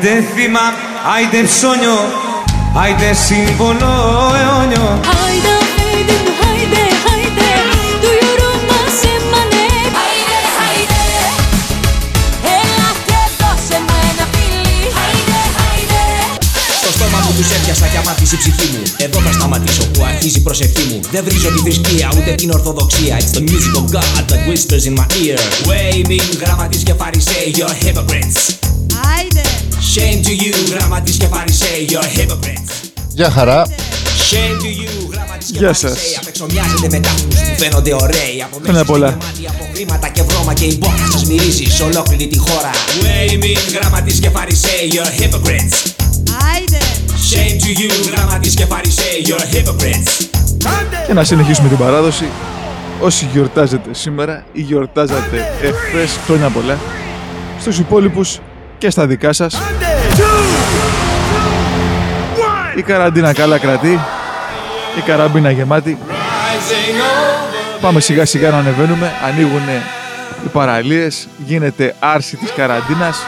Άιντε θύμα, άιντε ψώνιο, άιντε σύμβολο αιώνιο. Άιντε, άιντε, άιντε, άιντε Του γιουρού μας έμανε. Άιντε, άιντε. Έλα και δώσε μου ένα φιλί Άιντε, άιντε. Στο στόμα μου τους έπιασα κι αμάτισε η ψυχή μου. Εδώ θα σταματήσω που αρχίζει η προσευχή μου. Δεν βρίζω τη θρησκεία ούτε την ορθοδοξία. It's the music of God that whispers in my ear. Way me γραμματείς και φαρισαίοι You're hypocrites. Άιντε Shame to you γραμματείς και φαρισαίοι You're hypocrites Γεια χαρά. Shame to you γραμματείς και Γεια σας. φαρισαίοι Απεξομοιάζετε με τάφους που φαίνονται ωραίοι Από μέσα Χρόνια πολλά. είστε γεμάτοι από χρήματα και βρώμα Και η μπόχα σας μυρίζεις σε ολόκληρη τη χώρα Way me γραμματείς και φαρισαίοι You're hypocrites Άιντε Shame to you γραμματείς και φαρισαίοι You're hypocrites Και να συνεχίσουμε την παράδοση. Όσοι γιορτάζετε σήμερα ή γιορτάζατε εχθές χρόνια πολλά, στους υπόλοιπους και στα δικά σας. Η καραντίνα καλά κρατεί, η καραμπίνα γεμάτη. Πάμε σιγά σιγά να ανεβαίνουμε, ανοίγουν οι παραλίες, γίνεται άρση της καραντίνας.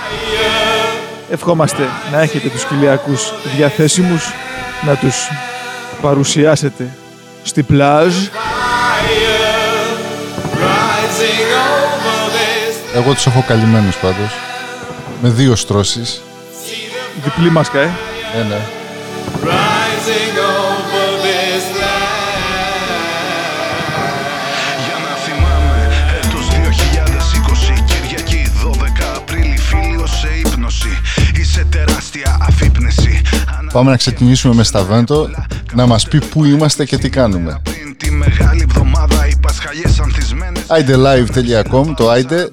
Ευχόμαστε να έχετε τους κοιλιακούς διαθέσιμους, να τους παρουσιάσετε στη πλάζ. Εγώ τους έχω καλυμμένους πάντως. Με δύο στρώσεις. Διπλή μάσκα, ε. Ναι, ναι. Για να θυμάμαι έτος 2020 Κυριακή 12 Απρίλη φίλιο σε ύπνωση Είσαι τεράστια αφύπνεση Πάμε να ξεκινήσουμε με Σταβέντο να μας πει πού είμαστε και τι κάνουμε. Πριν τη μεγάλη εβδομάδα οι πασχαλιές ανθισμένες idelive.com το ide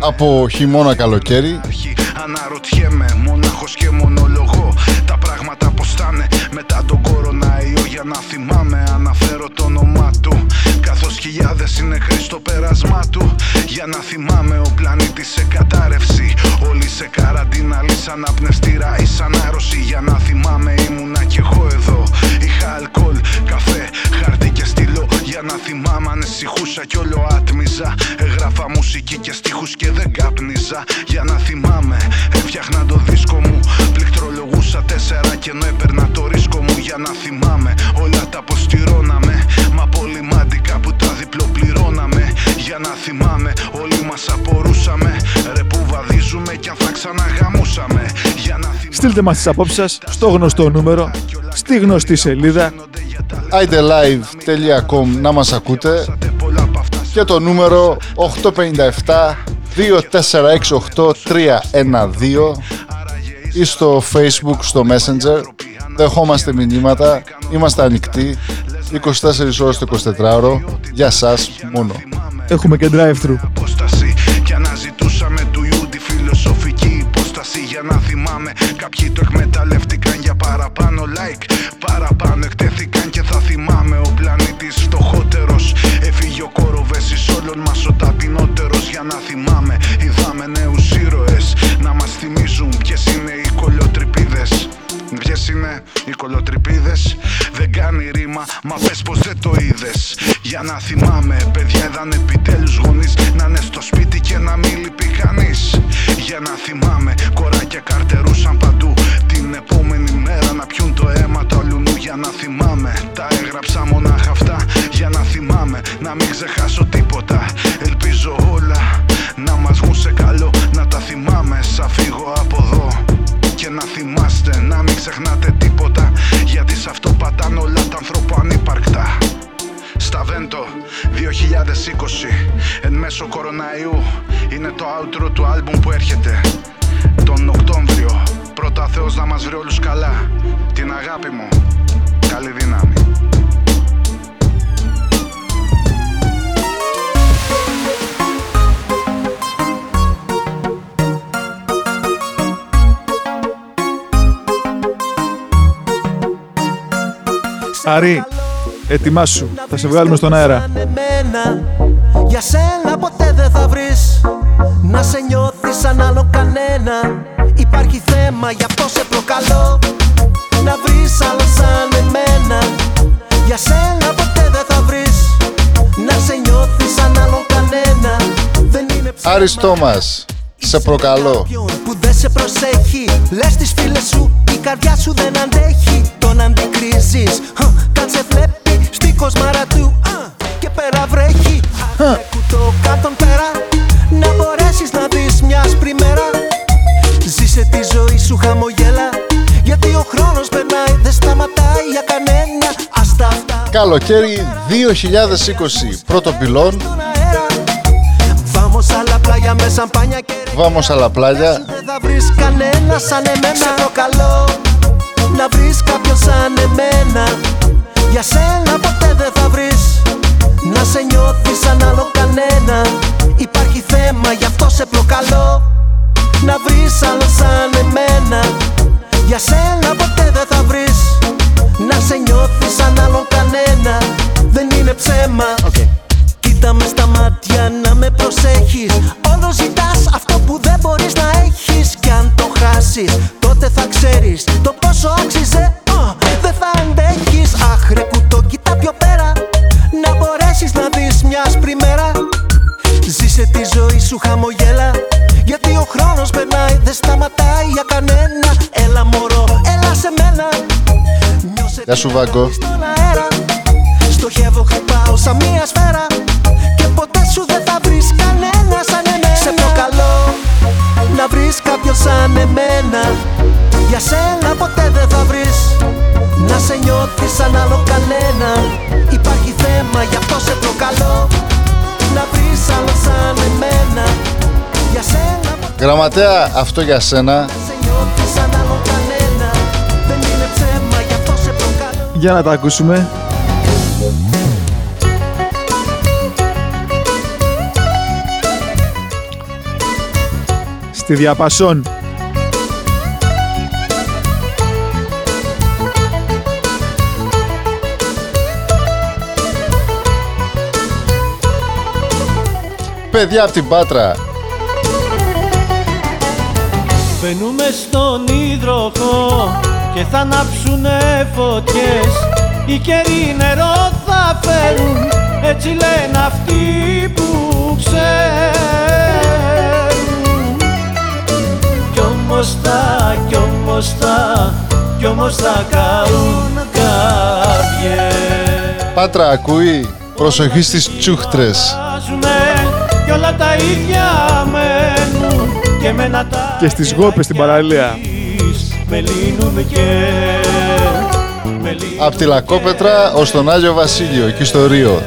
από χειμώνα καλοκαίρι. Αρχή Αναρωτιέμαι μονάχος και μονολογώ. Τα πράγματα πως θα είναι μετά τον κοροναϊό. Για να θυμάμαι αναφέρω το όνομά του. Καθώς χιλιάδες είναι χρήστο πέρασμά του. Για να θυμάμαι ο πλανήτης σε κατάρρευση. Όλοι σε καραντίνα λύσαν απνευστήρα ή σαν άρρωση Για να θυμάμαι ήμουνα κι εγώ εδώ. Είχα αλκοόλ, καφέ, χαρτί και στυλό Για να θυμάμαι ανησυχούσα κι όλο άτμιζα. Έγραφα μουσική και στίχους και δεν κάπνιζα. Για να θυμάμαι έφτιαχνα το δίσκο μου. Πληκτρολογούσα τέσσερα και ενώ έπαιρνα το ρίσκο μου. Για να θυμάμαι όλα τα αποστηρώναμε. Μα πολύ μάντικα που τα διπλοπληρώναμε. Για να θυμάμαι όλοι μας απορούσαμε. Ρε που βαδίζουμε κι αν θα ξαναγαμούσαμε. Για να θυμάμαι Στείλτε μας τις απόψεις σας στο γνωστό νούμερο, στη γνωστή σελίδα. idelive.com να μας ακούτε. Πολλά απ' αυτά και το νούμερο 857 2468 312 ή στο facebook, στο messenger. Δεχόμαστε μηνύματα, είμαστε ανοιχτοί. 24 ώρες το 24ωρο για σας μόνο Έχουμε και drive-thru. Θυμάμαι Κάποιοι Αρή, ετοιμάσου. Θα σε βγάλουμε στον αέρα. μένα Για σένα ποτέ δεν θα βρεις. Να σε νιώθεις σαν άλλο κανένα. Υπάρχει θέμα γι' αυτό σε προκαλώ. Να βρεις άλλο σαν εμένα. Για σένα ποτέ δεν θα βρεις. Να σε νιώθεις σαν άλλο κανένα. Δεν είναι ψέμα. Άρης Τόμας, σε προκαλώ. κάποιον που δεν σε προσέχει. Λες τις φίλες σου η καρδιά σου δεν αντέχει Τον αντικρίζεις Χ, Κάτσε βλέπει στη κοσμάρα του. Α, Και πέρα βρέχει. Αχ, κουτό κάτω πέρα. Να μπορέσεις να δεις μια άσπρη μέρα Ζήσε τη ζωή σου χαμογέλα. Γιατί ο χρόνος περνάει δεν σταματάει για κανένα. Ας τα αυτά. Καλοκαίρι 2020, πρώτο πυλόν, στον αέρα. Vamos a la playa με σαμπάνια και βάμος αλλά πλάγια. δεν θα βρεις κανένα σαν εμένα. Σε προκαλώ να βρεις κάποιον σαν εμένα Για σένα ποτέ δεν θα βρεις Να σε νιώθεις σαν άλλο κανένα. Υπάρχει θέμα γι' αυτό σε προκαλώ Να βρεις άλλο σαν εμένα. Για σένα ποτέ δεν θα βρεις Να σε νιώθεις σαν άλλο κανένα. Δεν είναι ψέμα. Κοίτα με στα μάτια να με προσέχεις. Όλο ζητάς αυτό που δεν μπορείς να έχεις. Κι αν το χάσεις τότε θα ξέρεις Το πόσο άξιζε α, δεν θα αντέχεις. Αχ ρε κουτό κοίτα πιο πέρα Να μπορέσεις να δεις μια άσπρη μέρα. Ζήσε τη ζωή σου χαμογέλα Γιατί ο χρόνος περνάει δεν σταματάει για κανένα. Έλα μωρό, έλα σε μένα. Νιώσε Γεια σου, Βάγκο. στον αέρα. Στοχεύω χτυπάω σαν μία σφαίρα. Και ποτέ σου δεν θα βρεις κανένα σαν εμένα. Σε προκαλώ να βρεις κάποιον σαν εμένα Για σένα ποτέ δεν θα βρεις Να σε νιώθεις σαν άλλο κανένα Υπάρχει θέμα γι' αυτό σε προκαλώ Να βρεις άλλο σαν εμένα Για σένα ποτέ Γραμματέα, αυτό για σένα. δεν σε νιώθεις σαν άλλο κανένα Δεν είναι ψέμα γι' αυτό σε προκαλώ Για να τα ακούσουμε. Στη διαπασόν. Παιδιά από την Πάτρα, Μπαίνουμε στον υδροχό και θα ανάψουνε φωτιές. Οι καιροί νερό θα φέρουν, έτσι λένε αυτοί που ξέρουν. Κι όμως θα, κι όμως θα, κι όμως θα καούν κάποιες. Πάτρα ακούει, προσοχή στις τσούχτρες. Βάζουνε κι όλα τα ίδια μένουν και μένα τα Και στις γόπες στην παραλία. με λύνουν και με λύνουν Από τη Λακόπετρα ως τον Άγιο Βασίλειο, εκεί στο Ρίο.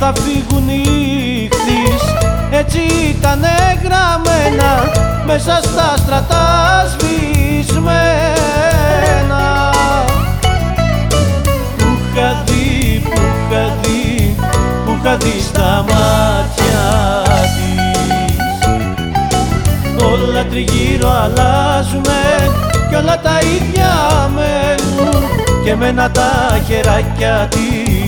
Θα φύγουν οι χθείς Έτσι ήταν γραμμένα μέσα στα στρατά σβησμένα. Που είχα δει, που είχα δει, που είχα δει στα μάτια της. Όλα τριγύρω αλλάζουνε κι όλα τα ίδια μένουν. Και μένα τα χεράκια της. με λύνουν και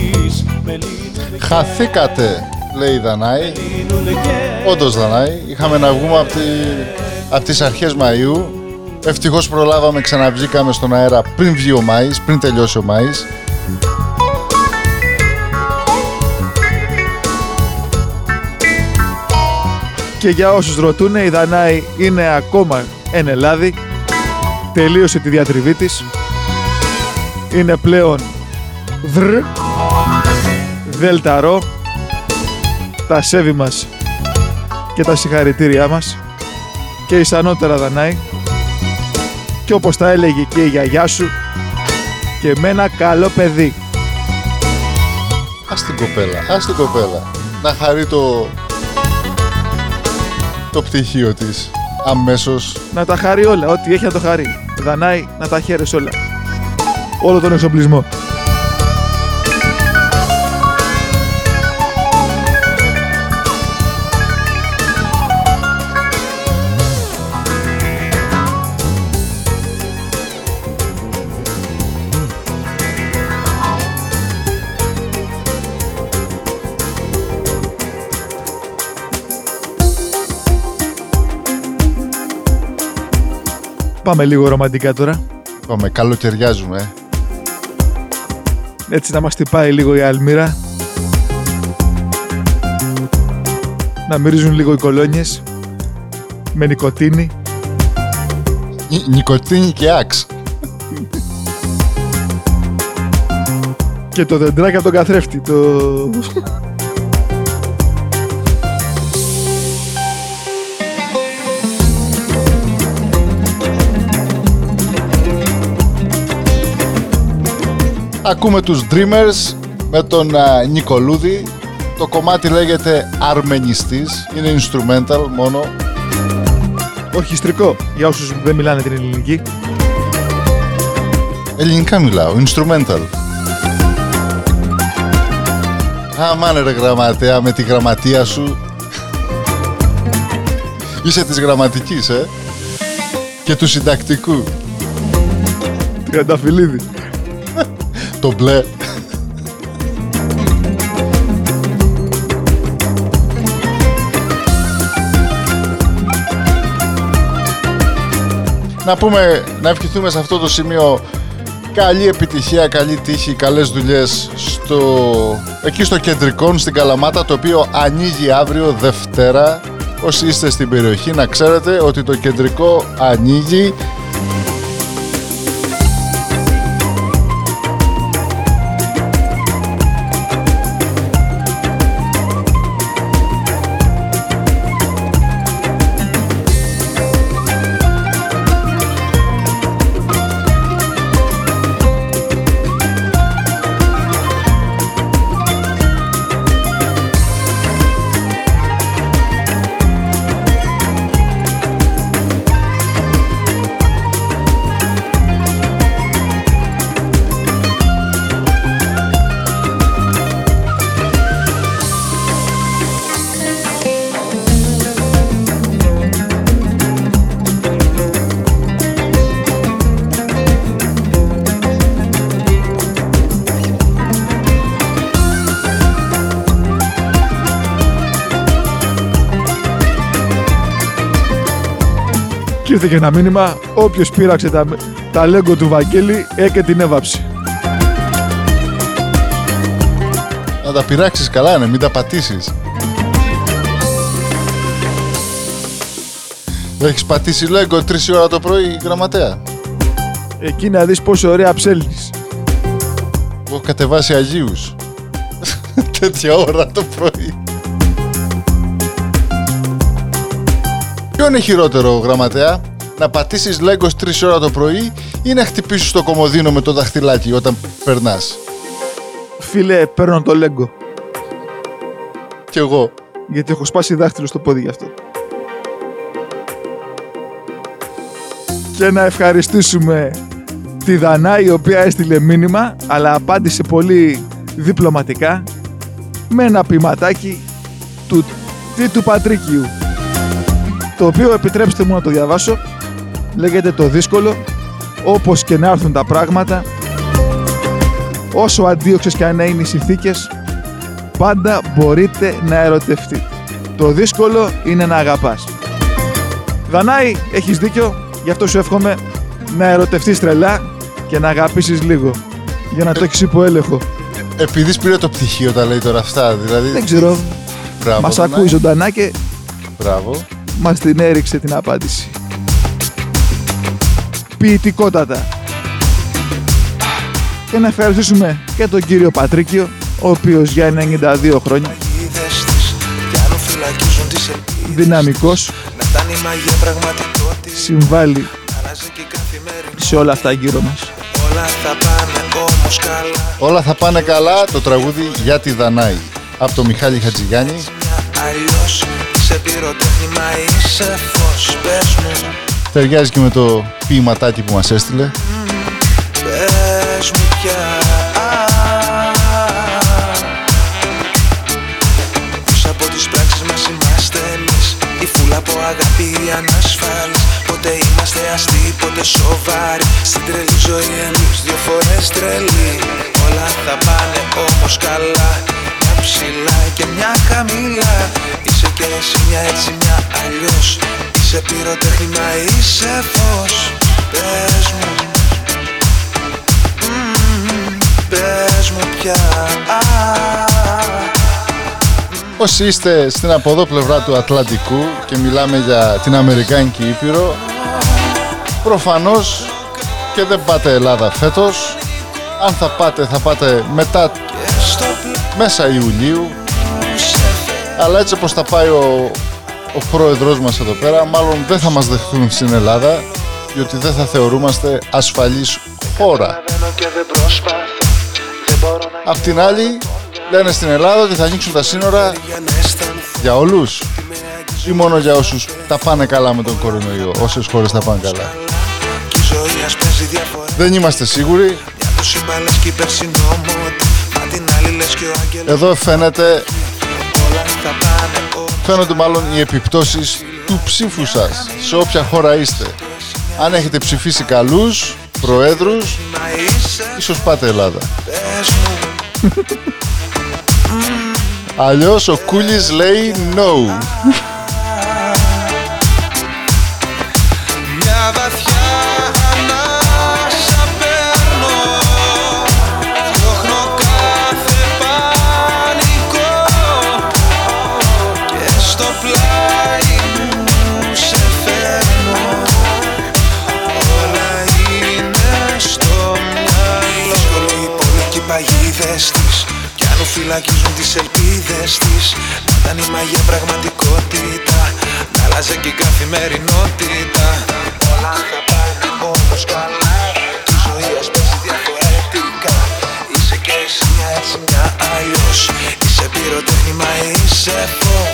Χαθήκατε, λέει η Δανάη. λύνουν και Όντως Δανάη, είχαμε να βγούμε από, τη... από τις αρχές Μαΐου. Ευτυχώς προλάβαμε, ξαναβγήκαμε στον αέρα πριν βγει ο Μάης, πριν τελειώσει ο Μάης. Και για όσους ρωτούν, η Δανάη είναι ακόμα εν Ελλάδη. Τελείωσε τη διατριβή της. Είναι πλέον δρ, δελταρό. Τα σέβη μας και τα συγχαρητήριά μας. Και ισανότερα Δανάη. Και όπως τα έλεγε και η γιαγιά σου, και με ένα καλό παιδί. Ας την κοπέλα, ας την κοπέλα. Να χαρεί το... το πτυχίο της αμέσως. Να τα χαρεί όλα, ό,τι έχει να το χαρεί. Δανάη να τα χαίρεσαι όλα. Όλο τον εξοπλισμό. Πάμε λίγο ρομαντικά τώρα. Πάμε, καλοκαιριάζουμε. ε. Έτσι να μας τυπάει λίγο η αλμύρα. Να μυρίζουν λίγο οι κολόνιες. Με νικοτίνη. Νι- Νικοτίνη και άξ. Και το δεντράκι από τον καθρέφτη. Το... Ακούμε τους Dreamers με τον α, Νικολούδη. Το κομμάτι λέγεται Αρμενιστής. Είναι instrumental μόνο. Ορχιστρικό. Για όσους δεν μιλάνε την ελληνική. Ελληνικά μιλάω. Instrumental. Αμάνε ρε γραμματέα με τη γραμματεία σου. Είσαι της γραμματικής, ε. Και του συντακτικού. Τριανταφυλλίδη. Το μπλε. Να πούμε, να ευχηθούμε σε αυτό το σημείο καλή επιτυχία, καλή τύχη, καλές δουλειές στο, εκεί στο κεντρικό, στην Καλαμάτα, το οποίο ανοίγει αύριο Δευτέρα. Όσοι είστε στην περιοχή να ξέρετε ότι το κεντρικό ανοίγει Και ήρθε και ένα μήνυμα. Όποιος πείραξε τα, τα λέγκο του Βαγγέλη έκαι την έβαψη. να τα πειράξεις καλά, ναι, μην τα πατήσεις. Έχεις πατήσει λέγκο 3 ώρα το πρωί, γραμματέα; Εκεί να δεις πόσο ωραία ψέλνεις. Έχω κατεβάσει Αγίους. Τέτοια ώρα το πρωί. Ποιο είναι χειρότερο, γραμματέα, να πατήσεις λέγκος 3 ώρα το πρωί ή να χτυπήσεις το κομμωδίνο με το δαχτυλάκι όταν περνάς. Φίλε, παίρνω το λέγκο. Κι εγώ. Γιατί έχω σπάσει δάχτυλο στο πόδι γι' αυτό. Και να ευχαριστήσουμε τη Δανά η οποία έστειλε μήνυμα αλλά απάντησε πολύ διπλωματικά με ένα ποιηματάκι του Τίτου Πατρίκιου το οποίο επιτρέψτε μου να το διαβάσω λέγεται το δύσκολο όπως και να έρθουν τα πράγματα όσο αντίοξες και αν είναι οι συνθήκες πάντα μπορείτε να ερωτευτείτε. Το δύσκολο είναι να αγαπάς. Δανάη, έχεις δίκιο, γι' αυτό σου εύχομαι να ερωτευτείς τρελά και να αγαπήσεις λίγο. Για να το έχεις υπό έλεγχο. Επειδή πήρε το πτυχίο τα λέει τώρα αυτά, δηλαδή. Δεν ξέρω, Μπράβο, μας Δανάη. ακούει ζωντανά και Μπράβο. μας την έριξε την απάντηση. Ποιητικότατα. Και να ευχαριστήσουμε και τον κύριο Πατρίκιο, ο οποίος για 92 χρόνια, Είδες τις κι άλλο φυλακίζουν τις ελπίδες δυναμικός, Να φτάνει η μαγεία πραγματικότητας συμβάλλει Αλλάζει και η καθημερινή σε όλα αυτά γύρω μας. Όλα θα πάνε όμως καλά Όλα θα πάνε καλά, το τραγούδι για τη Δανάη. Από το Μιχάλη Χατζηγιάννη. Μια αλλιώς Είσαι πυροτέχνημα, είσαι φως Πες μου, Ταιριάζει και με το ποιηματάκι που μας έστειλε. πες μου πια. Πίσω από τις πράξεις μας είμαστε εμείς. Η φούλα από αγάπη οι ανασφάλεις Πότε είμαστε αστεί, πότε σοβαροί. Στην τρελή ζωή εμείς δύο φορές τρελοί. Όλα θα πάνε όμως καλά. Μια ψηλά και μια χαμηλά. Είσαι και εσύ μια έτσι μια αλλιώς Είσαι πυροτέχνημα, είσαι φως Πες μου Πες μου πια Όσοι είστε στην από εδώ πλευρά του Ατλαντικού και μιλάμε για την Αμερικάνικη Ήπειρο, προφανώς και δεν πάτε Ελλάδα φέτος. Αν θα πάτε, θα πάτε μετά μέσα Ιουλίου. Αλλά έτσι όπως θα πάει ο, ο πρόεδρος μας εδώ πέρα, μάλλον δεν θα μας δεχθούν στην Ελλάδα, διότι δεν θα θεωρούμαστε ασφαλής χώρα. Καταλαβαίνω και δεν προσπάθω Δεν μπορώ να Απ' την άλλη, λένε στην Ελλάδα ότι θα ανοίξουν τα σύνορα για να αισθανθώ για όλους ή μόνο για όσους τα πάνε καλά με τον κορονοϊό, όσες χώρες τα πάνε καλά. Κι η ζωή ας παίζει διαφορά Δεν είμαστε σίγουροι. Για το φαίνονται μάλλον οι επιπτώσεις του ψήφου σας σε όποια χώρα είστε. Αν έχετε ψηφίσει καλούς προέδρους, Μα είσαι ίσως πάτε Ελλάδα. πες μου Αλλιώς ο Κούλης λέει no. Μια βαθιά ελπίδες της Να ήταν η μαγεία πραγματικότητα Να άλλαζε και η καθημερινότητα. Όλα θα πάνε όμως καλά. Τη ζωή ας παίζει διαφορετικά. Είσαι και εσύ μια έτσι μια αλλιώς. Είσαι πυροτέχνημα, είσαι φως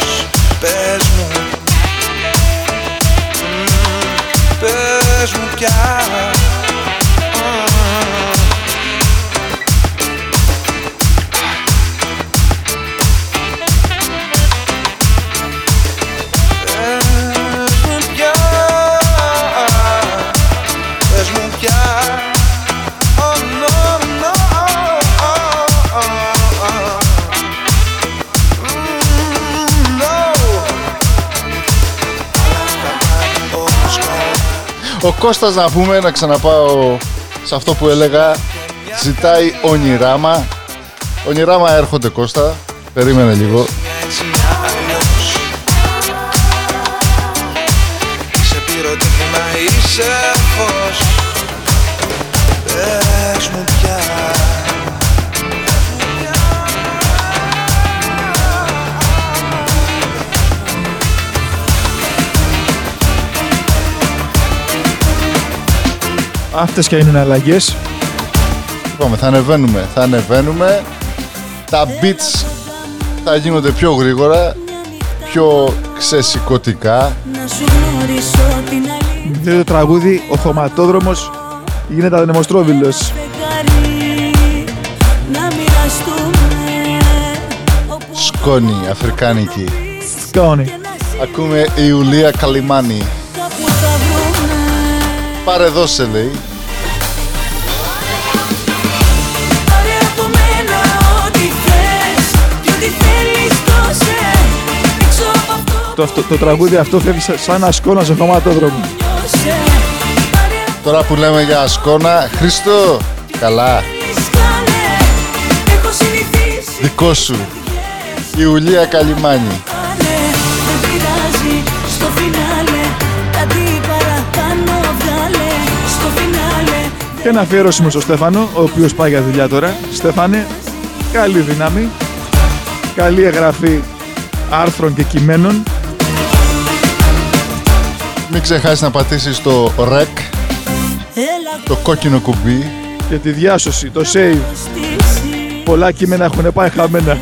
Ο Κώστας να πούμε, να ξαναπάω σε αυτό που έλεγα, ζητάει ονειράμα. Ονειράμα έρχονται Κώστα, περίμενε λίγο. Αυτές και είναι αλλαγές. Είπαμε, θα ανεβαίνουμε, θα ανεβαίνουμε. Τα beats θα γίνονται πιο γρήγορα, πιο ξεσηκωτικά. Να σου γνωρίσω την αλήθεια Δεν το τραγούδι, ο χωματόδρομος γίνεται αδενεμοστρόβιλος. φεγγάρι Να μοιραστούμε όπου Σκόνη, αφρικάνικη. Σκόνη. και να σε Ακούμε Ιουλία Καλιμάνη. κάπου θα βρούμε Πάρε εδώ σε λέει. Το, αυτό- το τραγούδι αυτό φεύγει σα- σαν ασκόνα στο χωματόδρομο. νιώσε Πάρε Τώρα που λέμε για Ασκόνα, Χρήστο, καλά, ρίσκανε Έχω συνηθίσει δικό σου. Ιουλία Καλιμάνη. Πάνε, δεν πειράζει στο φινάλε Κάτι παραπάνω βγάλε στο φινάλε Και ένα αφιέρωσιμο στο Στέφανο, ο οποίος πάει για δουλειά τώρα. Στέφανε, καλή δύναμη, καλή εγγραφή άρθρων και κειμένων. Μην ξεχάσεις να πατήσεις το REC, το κόκκινο κουμπί. Και τη διάσωση, το save. Πολλά κείμενα έχουν πάει χαμένα.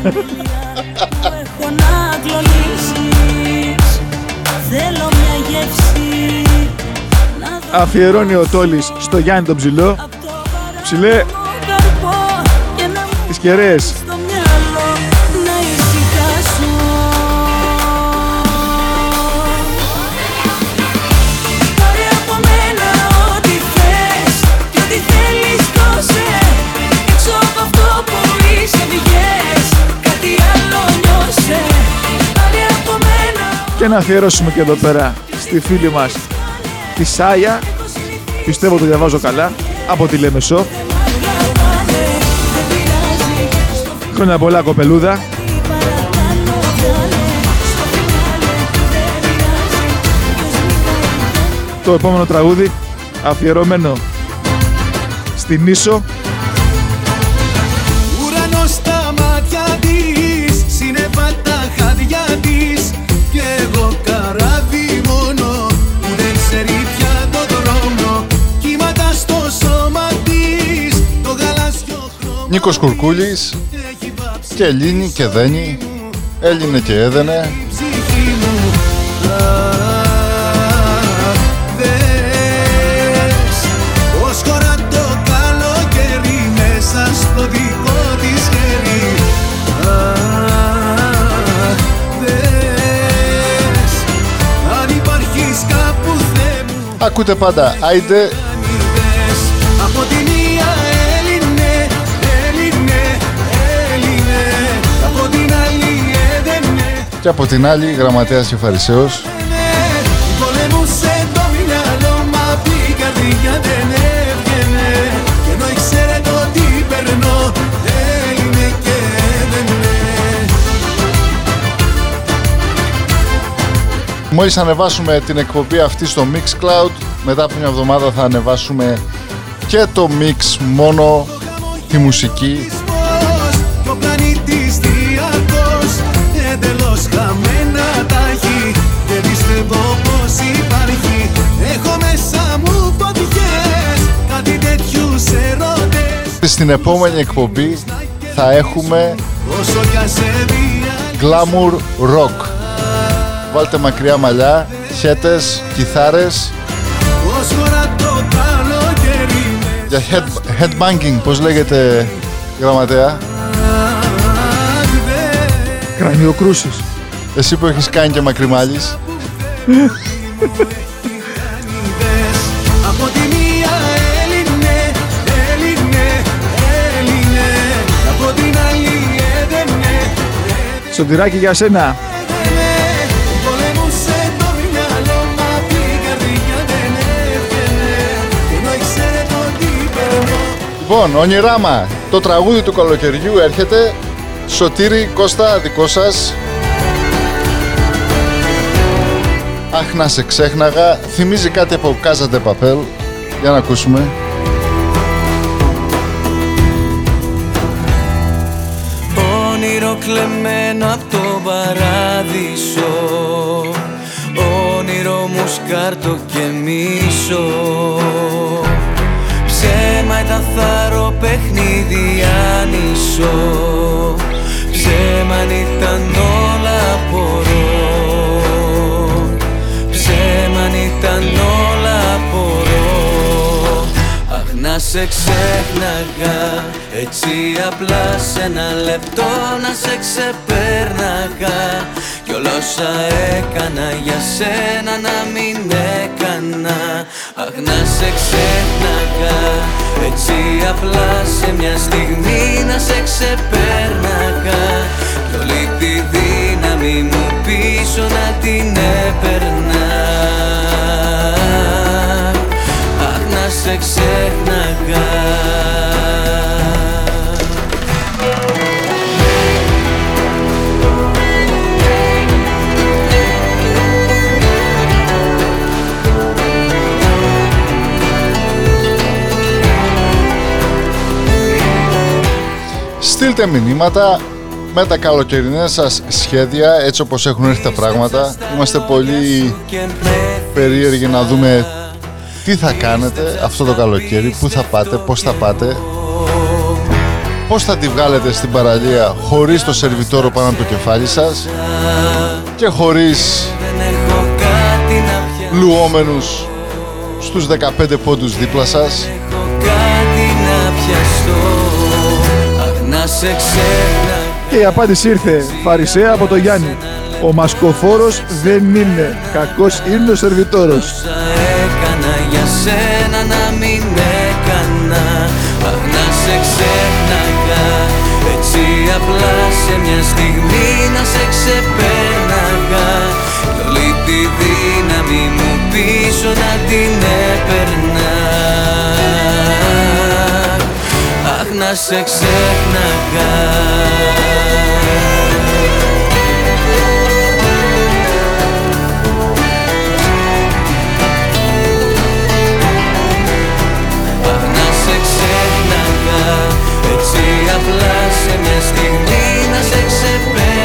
Αφιερώνει ο Τόλης στο Γιάννη τον Ψηλό. Ψηλέ, τις κεραίες. Και να αφιερώσουμε και εδώ πέρα στη φίλη μας τη Σάια. Πιστεύω το διαβάζω καλά. Από τη Λεμεσό. αγαπάνε δεν πειράζει στο Χρόνια πολλά κοπελούδα. παραπάνω βγάλε Στο φινάλε δεν πειράζει ποιος μην Το επόμενο τραγούδι αφιερωμένο στην Νήσο. Της χέρι Αχ, δες Αν υπάρχεις κάπου Θεέ μου Ακούτε πάντα Άιντε και από την άλλη γραμματέας και φαρισαίος. Πολεμούσε το μυαλό μα απ' η καρδιά δεν έβγαινε Κι ενώ ήξερε το τι περνώ Έλυνε και έδαινε Μόλις ανεβάσουμε την εκπομπή αυτή στο Mixcloud, μετά από μια εβδομάδα θα ανεβάσουμε και το mix μόνο τη μουσική. Ερώτες Στην επόμενη εκπομπή θα έχουμε Όσο κι ας έβγαινε Glamour Rock. Βάλτε μακριά μαλλιά, χέτες, κιθάρες Πως χωρά το καλοκαίρι με για head, headbanging, πώς λέγεται γραμματέα; Κρανιοκρούσεις. Εσύ που έχεις κάνει και μακριμάλις. το τι περνώ Λοιπόν, όνειράμα, το τραγούδι του καλοκαιριού έρχεται. Σωτήρη, Κώστα, δικό σας. Αχ, να σε ξέχναγα. Θυμίζει κάτι από Κάζαντε Παπέλ. Για να ακούσουμε. Κλεμμένο από το παράδεισο. Όνειρο μου σκάρτο και μίσο. Ψέμα ήταν θάρρο παιχνίδι άνισο. Ψέμα αν ήταν όλα απορώ. Ψέμα αν ήταν όλα απορώ. Αχ να σε ξέχναγα Έτσι απλά σε ένα λεπτό να σε ξεπέρναγα. Κι όλα όσα έκανα για σένα να μην έκανα. Αχ να σε ξέχναγα Έτσι απλά σε μια στιγμή να σε ξεπέρναγα. Κι όλη τη δύναμη μου πίσω να την έπαιρνα. Αχ να σε ξέχναγα Στείλτε μηνύματα με τα καλοκαιρινά σας σχέδια, έτσι όπως έχουν έρθει τα πράγματα. Είμαστε πολύ και με περίεργοι να δούμε τι θα κάνετε αυτό το καλοκαίρι, πού θα πάτε, πώς θα πάτε, πώς θα τη βγάλετε στην παραλία χωρίς το σερβιτόρο πάνω από το κεφάλι σας και χωρίς δεν έχω κάτι να πιάσω λουόμενους στους 15 πόντους δίπλα σας. Και η απάντηση ήρθε Φαρισαία από το Γιάννη. Ο μασκοφόρος δεν είναι. Κακός είναι ο σερβιτόρος. Όσα έκανα για σένα να μην έκανα Αχ να σε ξέχναγα Έτσι απλά σε μια στιγμή να σε ξεπέρναγα να σε ξέχναγα. Αχ να σε ξέχναγα. Έτσι απλά σε μια στιγμή να σε ξεπέρναγα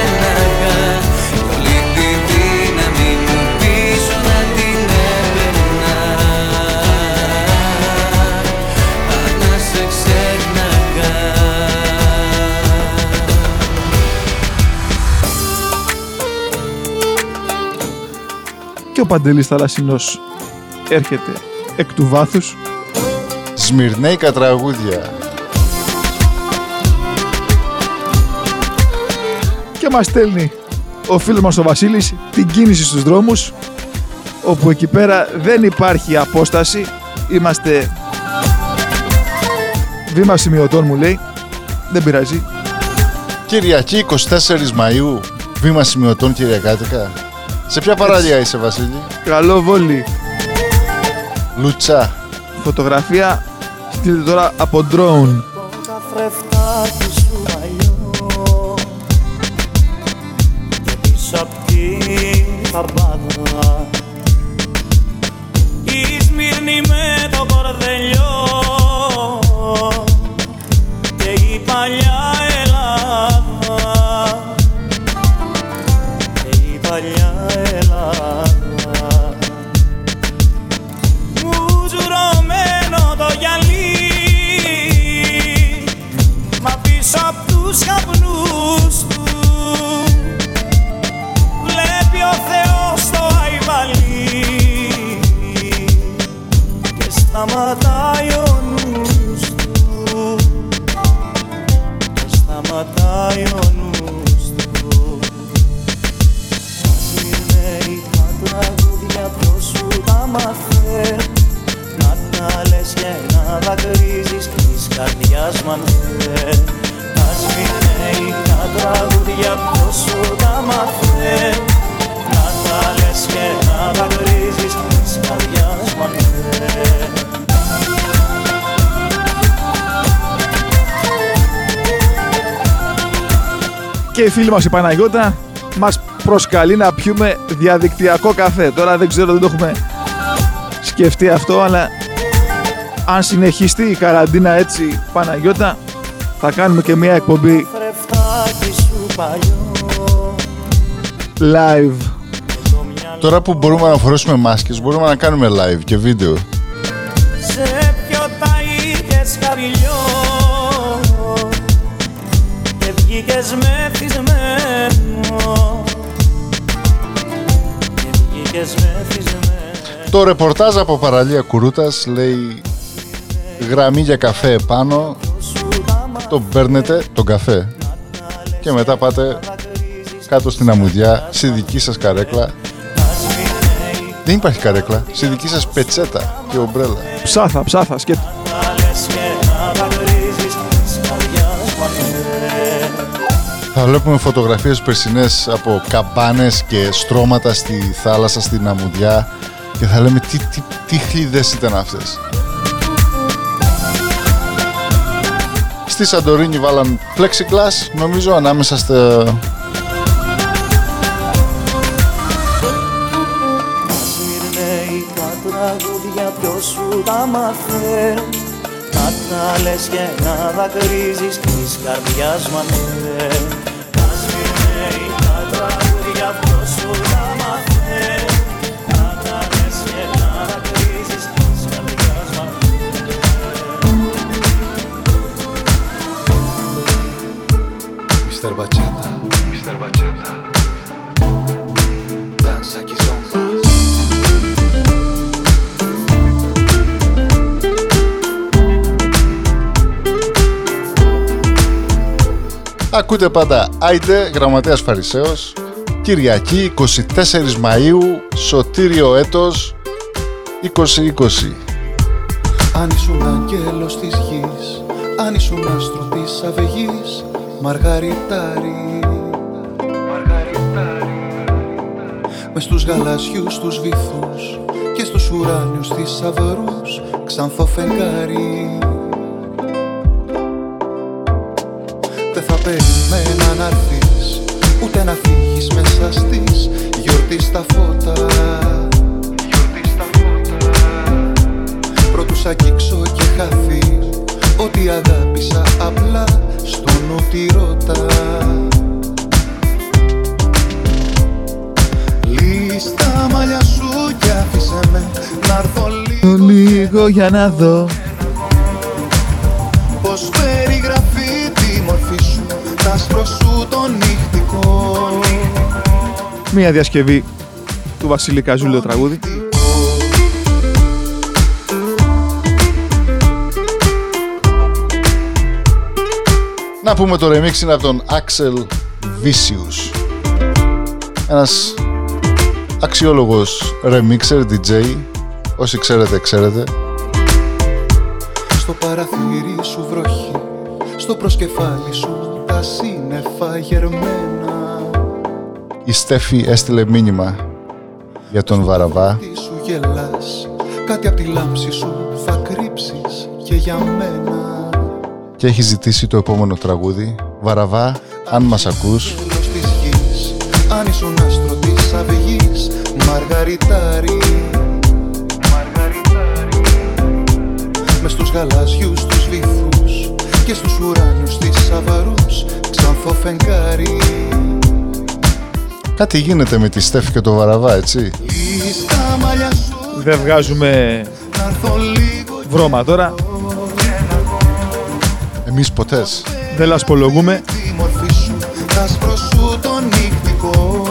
Και ο Παντελής Θαλασσινός έρχεται εκ του βάθους. Σμυρνέικα τραγούδια. και μας στέλνει ο φίλος μας ο Βασίλης την κίνηση στους δρόμους όπου εκεί πέρα δεν υπάρχει απόσταση. Είμαστε βήμα σημειωτών μου λέει. Δεν πειράζει. Κυριακή 24 Μαΐου, βήμα σημειωτών Κυριακάτικα. Σε ποια παραλία είσαι Βασίλη; καλό βόλι Λουτσά. φωτογραφία στείλτε τώρα από drone καρδιάς μ' αν θες Τα σμυρνέικα τραγούδια ποιος σου τα μαθαίνει Να τα λες και να δακρύζεις της καρδιάς μ' αν θες και η φίλη μας η Παναγιώτα μας προσκαλεί να πιούμε διαδικτυακό καφέ. Τώρα δεν ξέρω δεν το έχουμε σκεφτεί αυτό αλλά αν συνεχιστεί η καραντίνα έτσι Παναγιώτα θα κάνουμε και μια εκπομπή. Φρεφτάκι σου παλιό live. Τώρα που μπορούμε να φορέσουμε μάσκες, μπορούμε να κάνουμε live και βίντεο. Σε ποιο τα είχες χαμηλιό Και βγήκες μεθυσμένο Και βγήκες μεθυσμένο Το ρεπορτάζ από παραλία Κουρούτας λέει γραμμή για καφέ επάνω, το παίρνετε τον καφέ και μετά πάτε κάτω στην αμμουδιά, στη δική σας καρέκλα. Δεν υπάρχει καρέκλα, στη δική σας πετσέτα και ομπρέλα. ψάθα ψάθα σκέτο Να λες και να δακρύζεις της καρδιάς μου αν θες. Θα βλέπουμε φωτογραφίες περσινές από καμπάνες και στρώματα στη θάλασσα, στην αμμουδιά και θα λέμε τι, τι, τι χλίδες ήταν αυτές. Στη Σαντορίνη βάλαν plexiglass, νομίζω ανάμεσα στα... Σμυρνέικα τραγούδια ποιος σου τα μαθαίνει Να τα λες και να δακρύζεις της καρδιάς μου Mr. Bachata Mr. Bachata Danza kizomba Ακούτε πάντα Άιντε, Γραμματέας Φαρισαίος Κυριακή 24 Μαΐου Σωτήριο έτος 2020 Αν ήσουν αγγέλος της γης Αν ήσουν άστρο της αυγής Μαργαριτάρι. Μες στους γαλαζιούς τους βυθούς Και στους ουράνιους θησαυρούς Ξανθό φεγγάρι Δεν θα περιμένα να έρθεις Ούτε να φύγεις μέσα στις Γιορτή στα φώτα. Πρώτου σ' αγγίξω και χαθείς Ότι αγάπησα απλά Στον ότι ρώτα. Λίστα μαλλιά σου κι άφησε με Να έρθω λίγο Λίγο για να δω. Πως περιγραφεί τη μορφή σου Τ' άσπρο σου το νυχτικό. Μία διασκευή του Βασίλη Καζούλη το τραγούδι. Πούμε το remix είναι από τον Axel Vicious. Ένας αξιόλογος remixer, DJ Όσοι ξέρετε, ξέρετε. Στο παραθύρι σου βροχή Στο προσκεφάλι σου τα σύννεφα γερμένα. Η Στέφη έστειλε μήνυμα για τον Βαραβά. Τι σου γελάς Κάτι απ' τη λάμψη σου θα κρύψεις Και για μένα και έχει ζητήσει το επόμενο τραγούδι. Βαραβά, αν μας ακούς. Τέλος της γης Αν ήσουν άστρο της αυγής Μαργαριτάρι Μες στους γαλάζιους τους βυθούς Και στους ουράνιους θησαυρούς Ξανθό φεγγάρι Κάτι γίνεται με τη Στέφη και το Βαραβά, έτσι; Λίστα μαλλιά σου. Δεν βγάζουμε Να έρθω λίγο βρώμα τώρα. Εμείς ποτές Δεν λασπολογούμε. Τη μορφή σου Τ' άσπρο σου το νυχτικό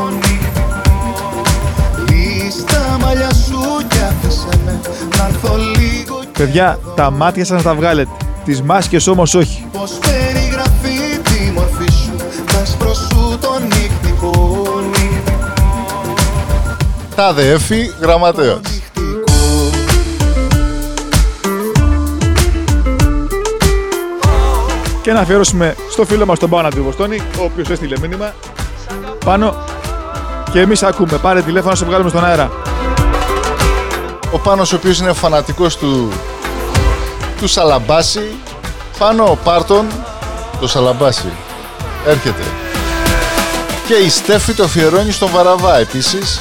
Λίστα μαλλιά σου κι άφησε με Να έρθω λίγο Παιδιά, τα μάτια σας να τα βγάλετε. Τις μάσκες όμως όχι. Πως περιγραφεί τη μορφή σου Τ' άσπρο σου το νυχτικό Τάδε Εφη, γραμματέας Και να αφιερώσουμε στο φίλο μας τον Πάνο του Βοστόνη, ο οποίος έστειλε μήνυμα. Πάνω. Και εμείς ακούμε. Πάρε τηλέφωνο να σε βγάλουμε στον αέρα. Ο Πάνος ο οποίος είναι φανατικός του του Σαλαμπάση. Πάνω Πάρτον. Το Σαλαμπάση. Έρχεται. Και η Στέφη το αφιερώνει στον Βαραβά επίσης.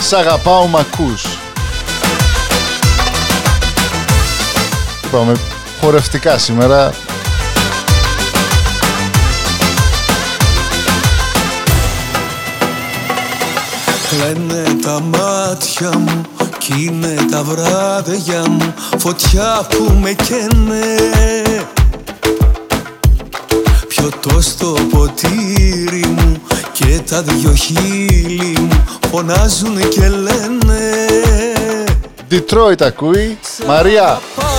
Σ' αγαπάω μ' Είπαμε χορευτικά σήμερα. Κλαίνε τα μάτια μου κι είναι τα βράδια μου φωτιά που με καίνε. Πιωτό στο ποτήρι μου και τα δυο χείλη μου φωνάζουν και λένε. Detroit ακούει. Μαρία. Πάω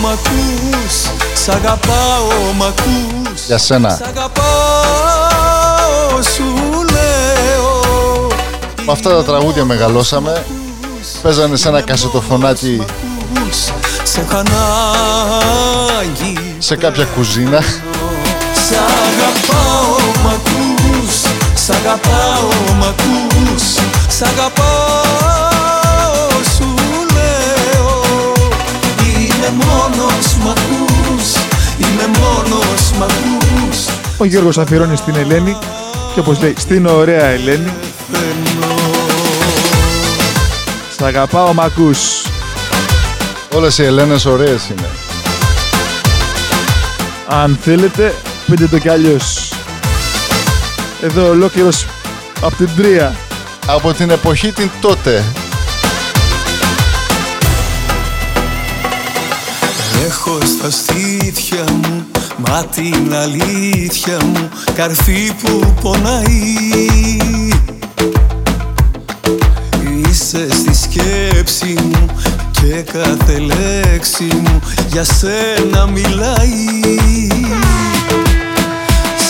μ' ακούς, σ' αγαπάω μ' ακούς Για σένα. Σ' αγαπάω σου λέω. Με αυτά τα τραγούδια μεγαλώσαμε. Παίζανε σε ένα κασετοφωνάτι Σε έχω ανάγκη. Σε κάποια κουζίνα. Σ' αγαπάω μ' ακούς Σ' αγαπάω μ' ακούς Σ' αγαπάω Είμαι μόνος μ' ακούς Είμαι μόνος μ' ακούς. Ο Γιώργος αφιερώνει στην Ελένη και όπως λέει στην ωραία Ελένη. Σ' αγαπάω μ' ακούς. Όλες οι Ελένες ωραίες είναι. Αν θέλετε πείτε το κι αλλιώς. Εδώ ολόκληρος από την τρία. Από την εποχή την τότε Έχω στα στήθια μου Μα την αλήθεια μου Καρφί που πονάει. Είσαι στη σκέψη μου Και και κάθε λέξη μου για σένα μιλάει.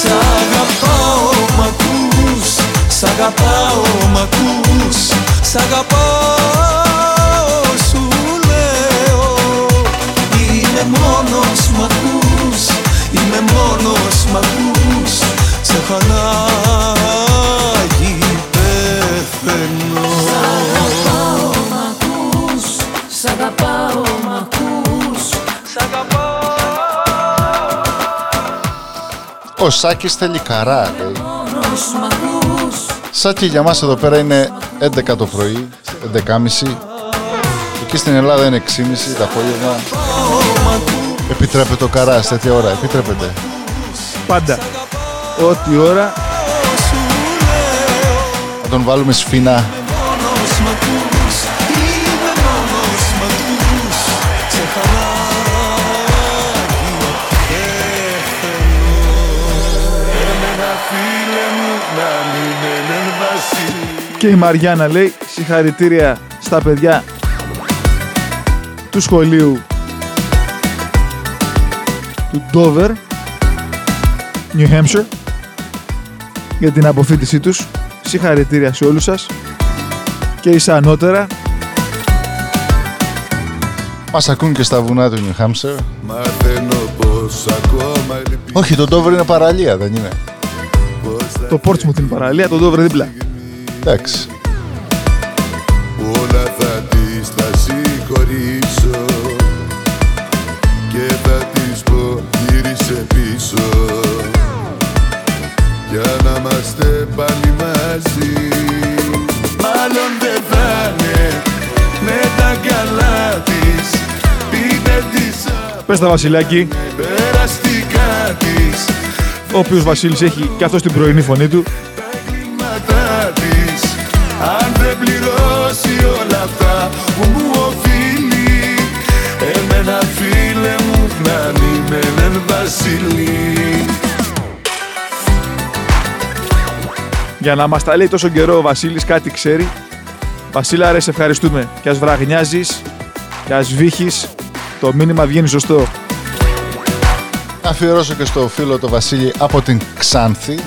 Σ' αγαπάω μ' ακούς, σ' αγαπάω μ' ακούς, σ' αγαπάω Είμαι μόνος μ' ακούς, είμαι μόνος μ' ακούς, σε χανάγει πεθαίνω αγαπάω, μ' ακούς Σ' αγαπάω, μ' ακούς Σ' αγαπάω Ο Σάκης θέλει καρά, λέει. Μόνος μ' ακούς Σάκη για μας εδώ πέρα είναι 11 το πρωί, 11.30. Εκεί στην Ελλάδα είναι 6.30 το απόγευμα. Επιτρέπεται ο καράς σε τέτοια ώρα, επιτρέπεται. Πάντα. Ό,τι ώρα Να τον βάλουμε σφίνα. μόνος μ' ακούς, είμαι μόνος μ' ακούς, σε χανάγει πεθαίνω Εμένα φίλε μου να μην είναι βασίλη και η Μαριάννα λέει συγχαρητήρια στα παιδιά του σχολείου του Dover, New Hampshire για την αποφύτισή τους. Συγχαρητήρια σε όλους σας και ίσα ανώτερα Μας ακούν και στα βουνά του New Hampshire. Μαθαίνω πως ακόμα λυπή Όχι, το Dover είναι παραλία, δεν είναι; το Portsmouth είναι παραλία, το Dover δίπλα. Εντάξει. Όλα θα τις τα συγχωρήσω γύρισε πίσω. Για να είμαστε πάλι μαζί. Μάλλον δεν θα είναι με τα καλά της. Πείτε της Πες τα Βασιλάκη, περαστικά της ο οποίος Βασίλης έχει και αυτός την πρωινή φωνή του. Ματά της. Αν δεν πληρώσει όλα αυτά που μου οφείλει Εμένα φίλε μου να μην με λένε Βασίλη Για να μας τα λέει τόσο καιρό ο Βασίλης κάτι ξέρει. Βασίλα ρε σε ευχαριστούμε. Και ας βραγνιάζεις και ας βύχεις, το μήνυμα βγαίνει σωστό. Να αφιερώσω και στο φίλο το Βασίλη από την Ξάνθη.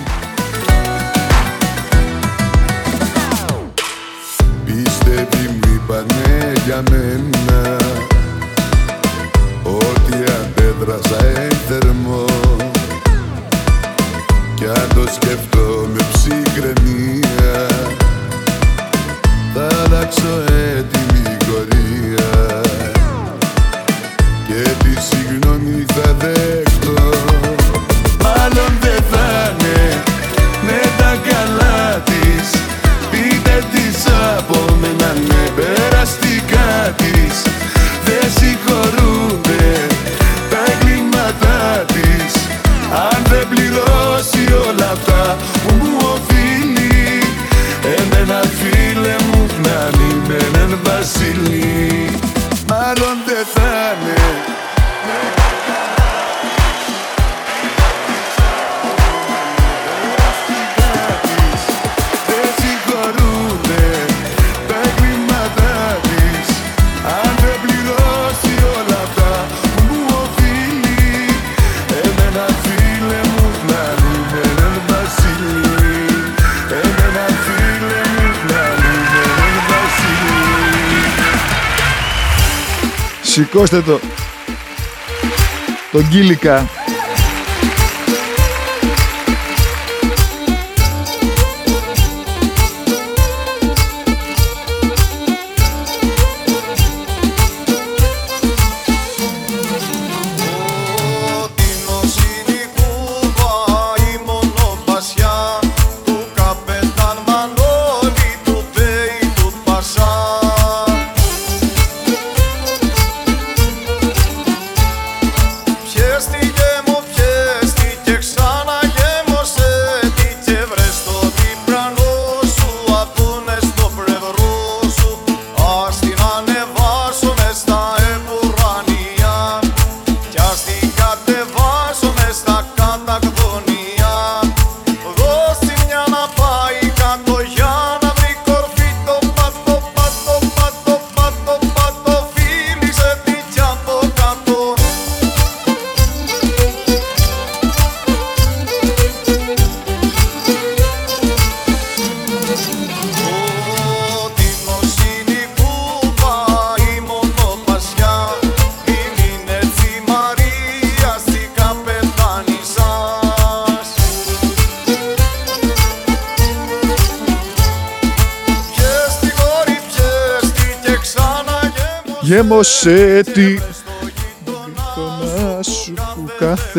Σηκώστε το. Τον Κίλικα.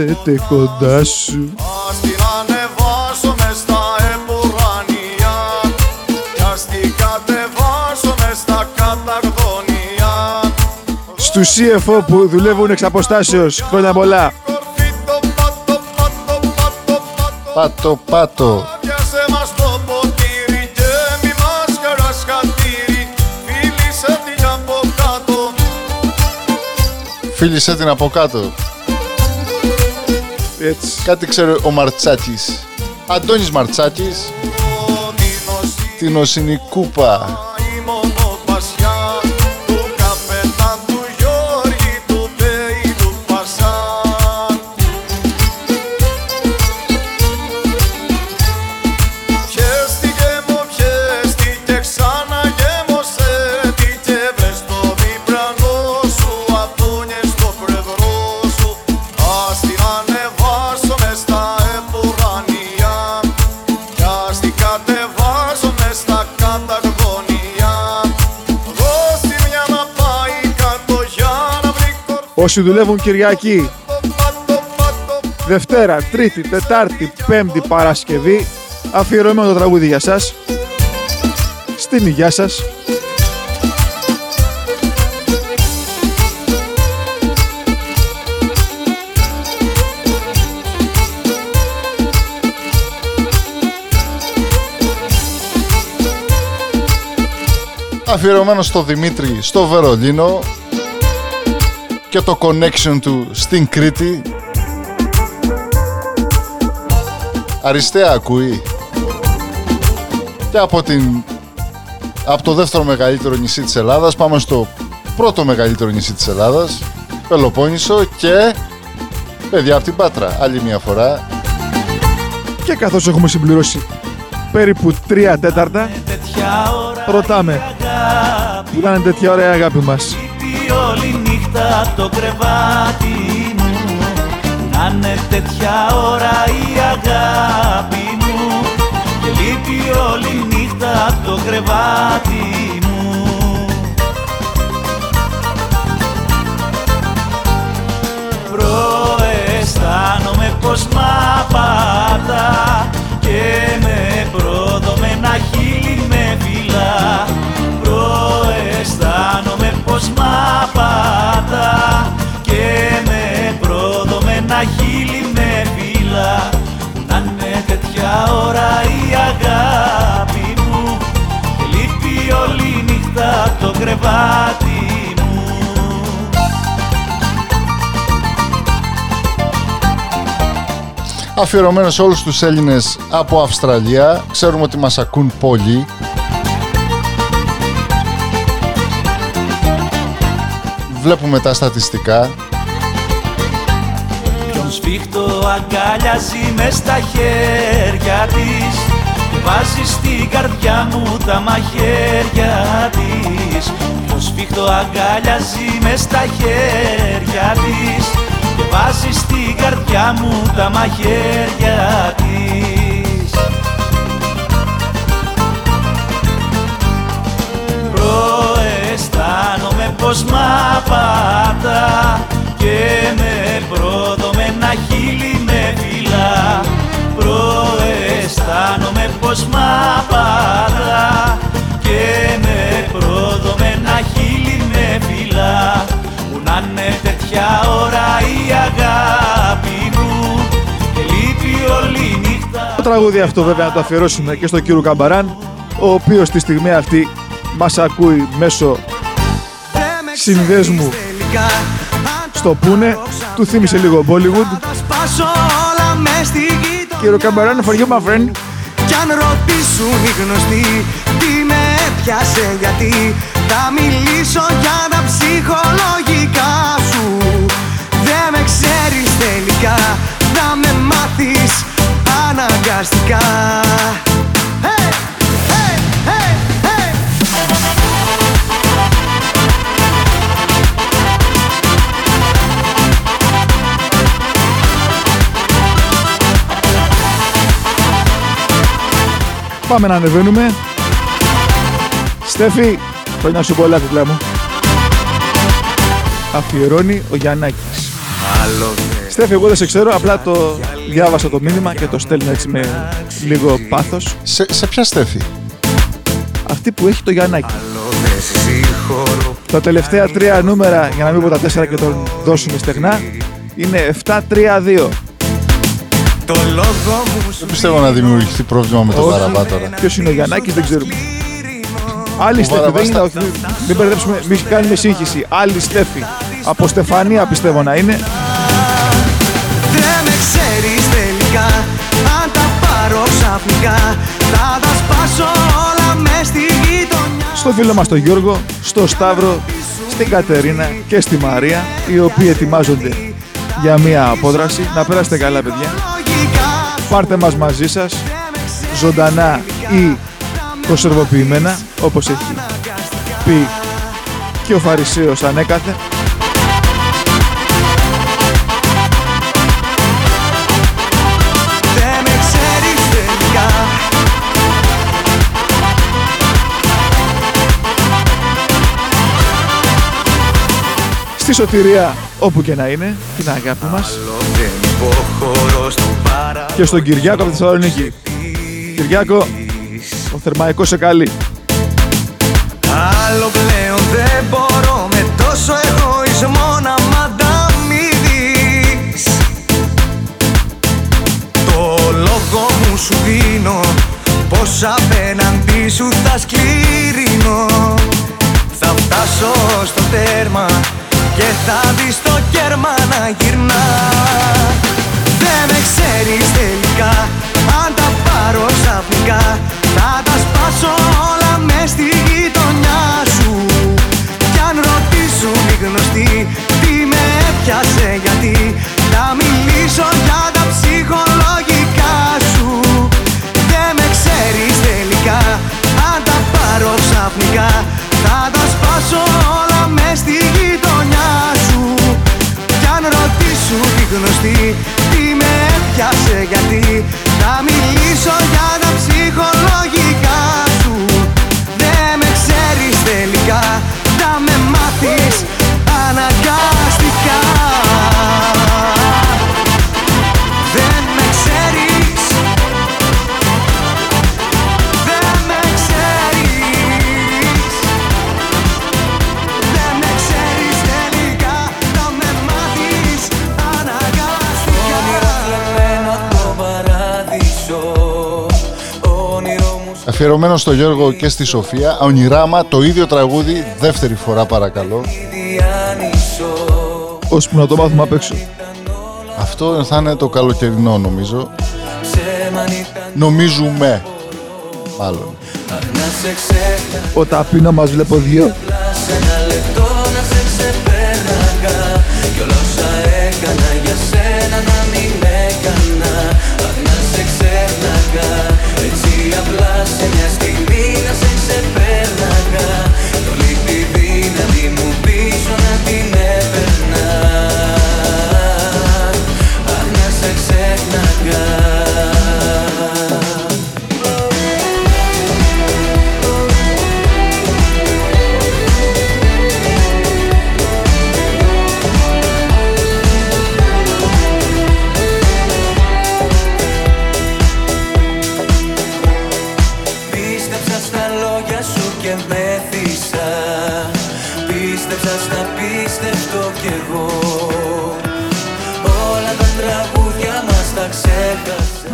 Κάθεται κοντά σου. Ας την ανεβάσω μες στα επουρανία Κι ας την κατεβάσω μες στα καταγδονία Στους CFO που δουλεύουν εξ αποστάσεως Χρόνια πολλά. Πάτο, πάτο. Πιάσε μας το ποτήρι και μη μας χαράς χατήρι. Φίλησε την από κάτω Έτσι. Κάτι ξέρω ο Μαρτσάκης. Αντώνης Μαρτσάκης. Την Οσινή Όσοι δουλεύουν Κυριακή Δευτέρα, Τρίτη, Τετάρτη, Πέμπτη, Παρασκευή Αφιερωμένο το τραγούδι για σας Στην υγειά σας. Αφιερωμένο στο Δημήτρη στο Βερολίνο και το connection του στην Κρήτη. Αριστεία ακούει. Και από, την, από το δεύτερο μεγαλύτερο νησί της Ελλάδας πάμε στο πρώτο μεγαλύτερο νησί της Ελλάδας, Πελοπόννησο και παιδιά από την Πάτρα. Άλλη μια φορά. Και καθώς έχουμε συμπληρώσει περίπου 3 τέταρτα Ρωτάμε Που ήταν τέτοια ωραία αγάπη μας Λείπει όλη νύχτα απ' το κρεβάτι μου. Να είναι τέτοια ώρα η αγάπη μου. Και λείπει όλη νύχτα απ' το κρεβάτι μου. Προαισθάνομαι πως μ' Αφιερωμένος σε όλους τους Έλληνες από Αυστραλία. Ξέρουμε ότι μας ακούν πολλοί. Βλέπουμε τα στατιστικά. Ποιον σφίχτο αγκαλιάζει μες στα χέρια της Και βάζει στην καρδιά μου τα μαχαίρια της Ποιον σφίχτο αγκαλιάζει μες στα χέρια της Και βάζεις στην καρδιά μου τα μαχαίρια της. Προαισθάνομαι πως μ' απατά και με πρόδομενα χείλη με φυλά. Προαισθάνομαι πως μ' απατά και με πρόδομενα χείλη με φυλά. Που να είναι τέτοια ώρα η αγάπη μου. Και λείπει όλη νύχτα. Το τραγούδι αυτό βέβαια να το αφιερώσουμε και στον κύριο Καμπαράν ο οποίος τη στιγμή αυτή μας ακούει μέσω συνδέσμου. Στο Πούνε του θύμισε λίγο Bollywood. Σπάσω όλα μες στη γείτονα Κύριο Καμπαράν, for you my friend. Κι αν ρωτήσουν οι γνωστοί Τι με έπιασε γιατί Θα μιλήσω για τα ψυχολογικά ξέρεις τελικά Θα με μάθεις αναγκαστικά Hey! Hey! Hey! Hey! Πάμε να ανεβαίνουμε Στέφη, χρόνια σου πολλά κουκλά μου αφιερώνει ο Γιαννάκης. Στέφη, εγώ δεν σε ξέρω, απλά το διάβασα το μήνυμα και το στέλνω έτσι με λίγο πάθος. Σε, σε ποια Στέφη; Αυτή που έχει το Γιαννάκη. Τα τελευταία τρία νούμερα, για να μην πω τα τέσσερα και τον δώσουμε στεγνά, είναι 7-3-2. Δεν πιστεύω να δημιουργηθεί πρόβλημα με τον Όχι. Βαραβά τώρα. Ποιος είναι ο Γιαννάκης δεν ξέρουμε. Άλλη Ο Στέφη δεν Βαραβάς είναι, τα- όχι, μην- μην μπερδέψουμε, μην κάνουμε σύγχυση. Άλλη Στέφη. Από Στεφανία πιστεύω να είναι. Ξαφνικά Θα τα σπάσω όλα μες στη γειτονιά Στο φίλο μας τον Γιώργο, στο Σταύρο, στην Κατερίνα και στη Μαρία, οι οποίοι ετοιμάζονται για μία απόδραση. Να περάσετε καλά παιδιά. Πάρτε μας μαζί σας, ζωντανά ή κονσερβοποιημένα, όπως έχει πει και ο Φαρισαίος ανέκαθε. Στη σωτηρία όπου και να είναι, την αγάπη μας. Και στον Κυριάκο από τη Θεσσαλονίκη. Κυριάκο, ο Θερμαϊκός σε καλή. Άλλο πλέον δεν μπορώ με τόσο εγωισμό να μ' ανταμείβεις Το λόγο μου σου δίνω πως απέναντί σου θα σκληρύνω Θα φτάσω στο τέρμα και θα δεις το κέρμα να γυρνά. Δεν με ξέρεις τελικά αν τα πάρω ξαφνικά Θα τα σπάσω όλα μες στη γειτονιά σου. Κι αν ρωτήσουν οι γνωστοί τι με έπιασε γιατί Αφιερωμένο στο Γιώργο και στη Σοφία, Ονειράμα, το ίδιο τραγούδι, δεύτερη φορά παρακαλώ. διάνυσο Ώσπου να το μάθουμε απ' έξω. Αυτό θα είναι το καλοκαιρινό νομίζω. Ψέμα ήταν Νομίζουμε. Μάλλον. Αχ να σε ξέχνα Ο ταπεινό μας βλέπω δυο.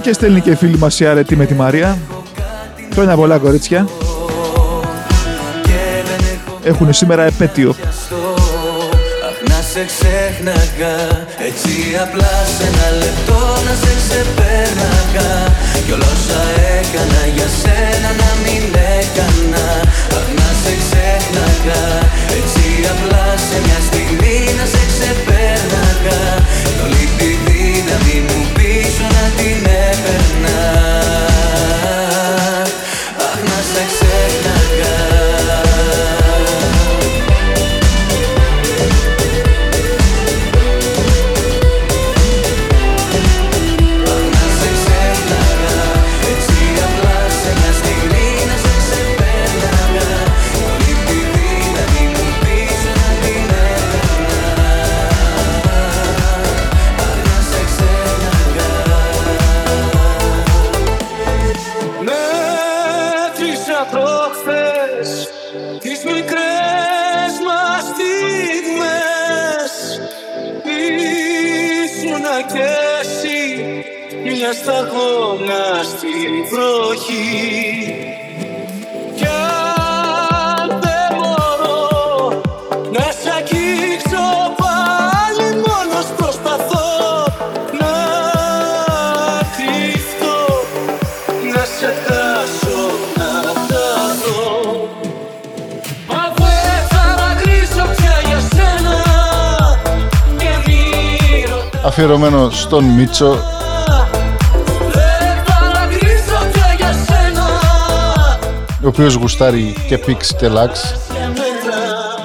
Και στέλνει και η φίλη μας η αρετή με τη Μαρία. Χρόνια πολλά κορίτσια. Έχουν σήμερα επέτειο. Αχ να σε ξέχναγα Έτσι απλά σε ένα λεπτό να σε ξεπέρναγα Κι όλα όσα έκανα για σένα να μην έκανα Αχ να σε ξέχναγα Έτσι απλά σε μια στιγμή δύναμη μου πίσω να την έπαιρνα βροχή Κι αν δεν μπορώ να σ' αγγίξω πάλι μόνος προσπαθώ να κρυφτώ να σε χάσω να τα δω Μα δεν θα δακρύσω πια για σένα και μη ρωτάς Αφιερωμένο στον Μίτσο. Ο οποίος γουστάρει και πίξ και λάξ.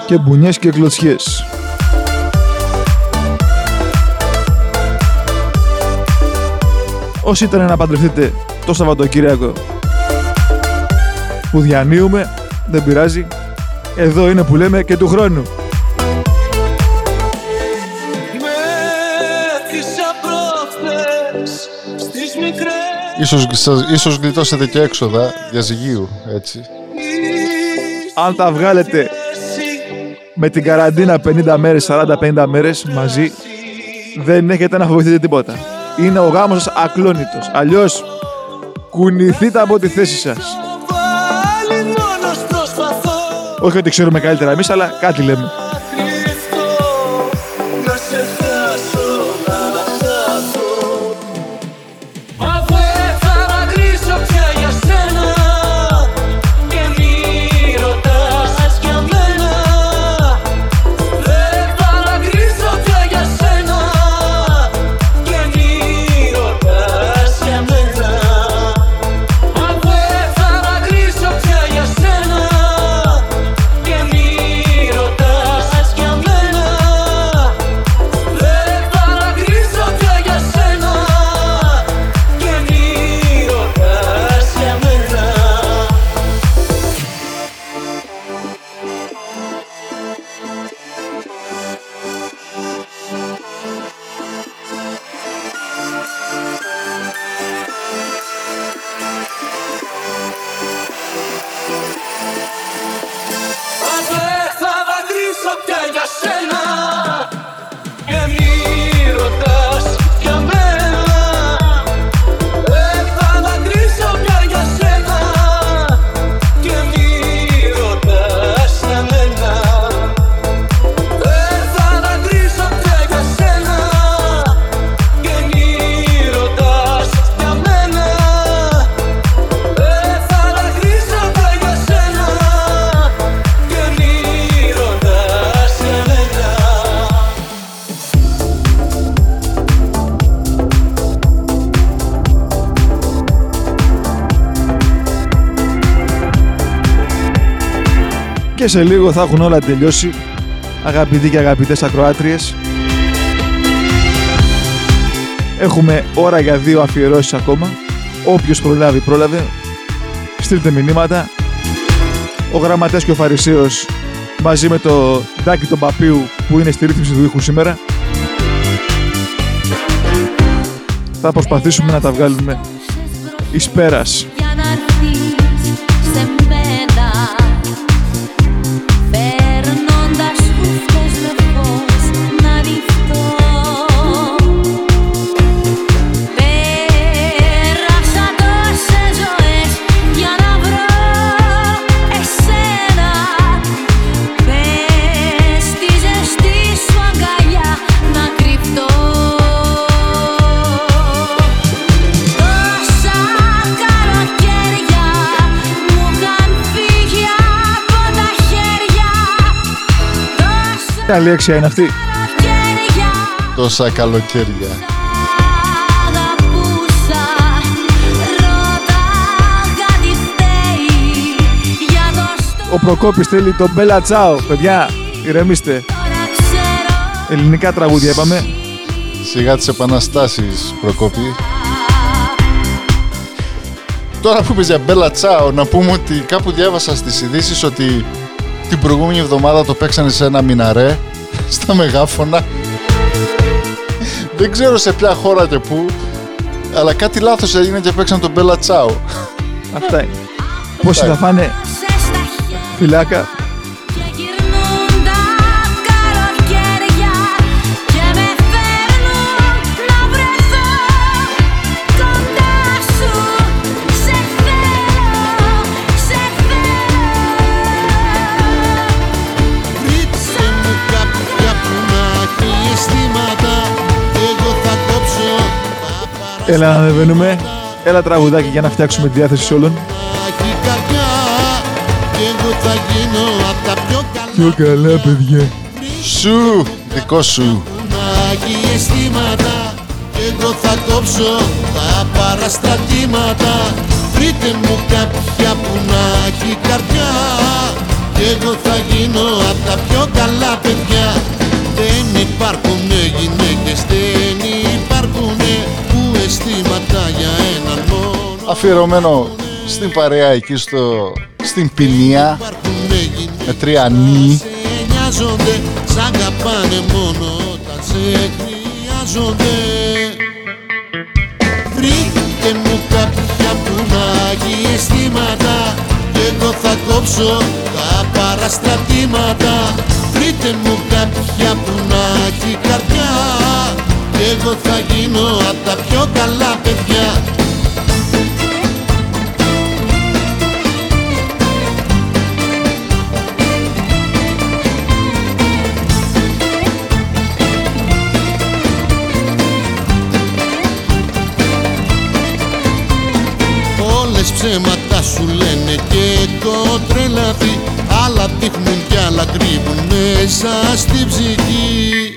Και μπουνιές και κλωτσιές. Όσοι ήταν να παντρευτείτε το Σαββατοκύριακο που διανύουμε, δεν πειράζει. Εδώ είναι που λέμε και του χρόνου. Ίσως, σας- ίσως γλιτώσετε και έξοδα διαζυγίου, έτσι. Αν τα βγάλετε με την καραντίνα 50 μέρες, 40-50 μέρες μαζί, δεν έχετε να φοβηθείτε τίποτα. Είναι ο γάμος σας ακλόνητος. Αλλιώς κουνηθείτε από τη θέση σας. πάλι μόνος προσπαθώ Όχι ότι ξέρουμε καλύτερα εμείς, αλλά κάτι λέμε. Σε λίγο θα έχουν όλα τελειώσει. Αγαπητοί και αγαπητές ακροάτριες. Έχουμε ώρα για δύο αφιερώσεις ακόμα. Όποιος προλάβει, πρόλαβε. Στείλτε μηνύματα. Ο γραμματέας και ο Φαρισαίος μαζί με το Ντάκη τον Παπίου που είναι στη ρύθμιση του ήχου σήμερα. Θα προσπαθήσουμε να τα βγάλουμε εις πέρας. Τι αλέξια είναι αυτή. χέρια Τόσα καλοκαίρια. αγαπούσα Ρώταγα τι φταίει για το Ο Προκόπης θέλει τον Μπέλα Τσάο. Παιδιά, ηρεμήστε. Ελληνικά τραγούδια είπαμε. Σιγά τις επαναστάσεις, Προκόπη. Τώρα που είπες για Μπέλα Τσάο, να πούμε ότι κάπου διάβασα στις ειδήσεις ότι την προηγούμενη εβδομάδα το παίξανε σε ένα μιναρέ, στα μεγάφωνα. Δεν ξέρω σε ποια χώρα και πού, αλλά κάτι λάθος έγινε και παίξαν τον Μπέλα Τσάο. Αυτά είναι. Πόσοι θα φάνε φυλάκα. Έλα να ανεβαίνουμε. Έλα τραγουδάκι για να φτιάξουμε τη διάθεση όλων. Έχει καρδιά και εγώ θα γίνω απ' τα πιο καλά Πιο καλά παιδιά. Σου, δικό σου. να έχει αισθήματα και εγώ θα κόψω τα παραστατήματα Βρείτε μου κάποια που να έχει καρδιά και εγώ θα γίνω απ' τα πιο καλά παιδιά Δεν υπάρχουν γυναίκες, Αφιερωμένο στην παρέα εκεί στο, στην ποινία με τρία νι. σε νοιάζονται Σ' αγαπάνε μόνο όταν σε χρειάζονται. Βρείτε μου κάποια που να έχει αισθήματα. Κι εγώ θα κόψω τα παραστρατήματα. Βρείτε μου κάποια που να έχει καρδιά. Κι εγώ θα γίνω απ' τα πιο καλά παιδιά ψέματα σου λένε και το τρελαθεί Άλλα δείχνουν κι άλλα κρύβουν μέσα στη ψυχή.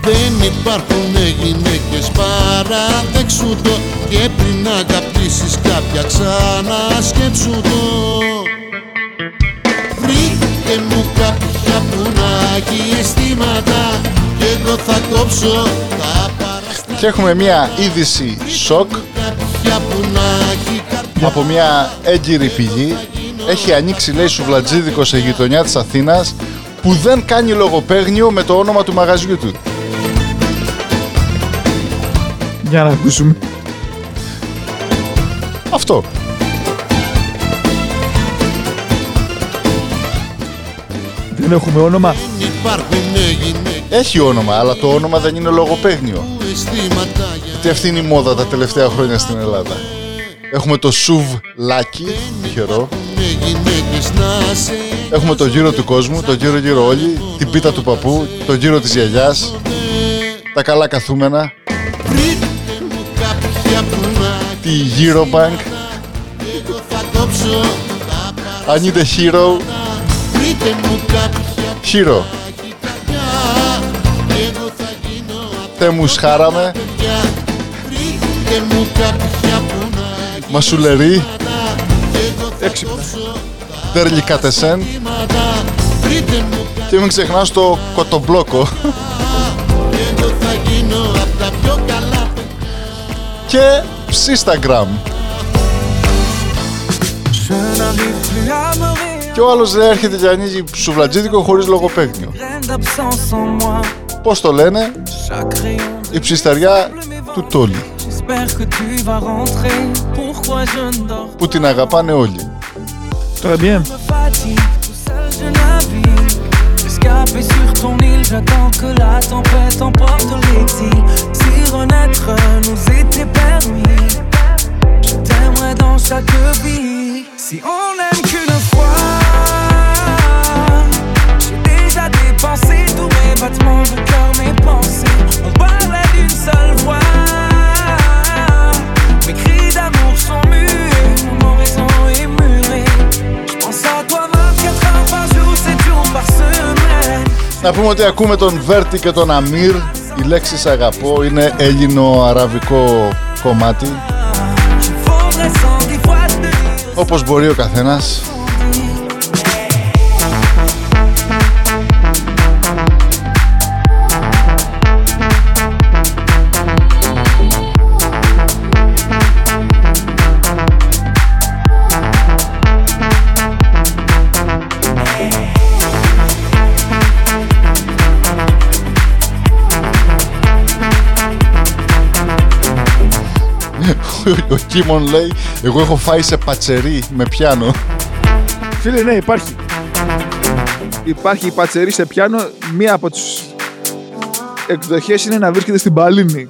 Δεν υπάρχουν γυναίκες παραδέξου το Και πριν αγαπήσεις κάποια ξανασκέψου το. Βρείτε μου κάποια που να έχει αισθήματα. Κι εγώ θα κόψω τα Και έχουμε μια είδηση σοκ παραστατικά που να έχει καρδιά από μια έγκυρη πηγή. Έχει ανοίξει λέει σουβλατζίδικο σε γειτονιά της Αθήνας που δεν κάνει λογοπαίγνιο με το όνομα του μαγαζιού του. Για να ακούσουμε. Αυτό. Δεν έχουμε όνομα. Υπάρχουν γυναίκες Έχει όνομα, αλλά το όνομα δεν είναι λογοπαίγνιο. Που αισθήματα για Γιατί αυτή είναι η μόδα τα τελευταία χρόνια στην Ελλάδα. Έχουμε το σουβλάκι, τυχερό. γυναίκες να σε Έχουμε το γύρο του κόσμου, το γύρο γύρω όλοι, την πίτα του παππού, το γύρο της γιαγιάς, τα καλά καθούμενα, Βρείτε μου κάποια που να τη Eurobank, εγώ θα κόψω τα I need a hero, Βρείτε μου κάποια hero. Τε μου σχάραμε, παιδιά Βρείτε μου κάποια που να έχει μασουλερί, Κι εγώ θα Έξυπνα. κόψω τέρλι κατεσέν τα Βρείτε μου και μην ξεχνάς το κοτομπλόκο Κι εγώ θα γίνω απ' τα πιο καλά παιδιά και ψίσταγκραμ. Je n'arrive plus à me réveiller. Και ο άλλος δεν έρχεται και ανοίγει σουβλατζίδικο χωρίς λογοπαίγνιο. Graine d'absence en moi. Πώς το λένε, Chaque rayon. η ψισταριά του Τόλι, J'espère que tu vas rentrer. Pourquoi je ne dors που την αγαπάνε όλοι. Très bien. me fatigue, tout seul je navigue. Escapé sur ton île, j'attends que la tempête emporte l'exil. Si renaître nous était permis, je t'aimerais dans chaque vie. Si on n'aime qu'une Να πούμε ότι ακούμε τον Βέρτη και τον Αμύρ. Η λέξη σ' αγαπώ είναι Έλληνο-Αραβικό κομμάτι. Όπως μπορεί ο καθένας. Ο Κίμον λέει Εγώ έχω φάει σε πατσερί με πιάνο Φίλε, ναι, υπάρχει. Υπάρχει η πατσερή σε πιάνο. Μία από τις εκδοχές είναι να βρίσκεται στην Παλίνη.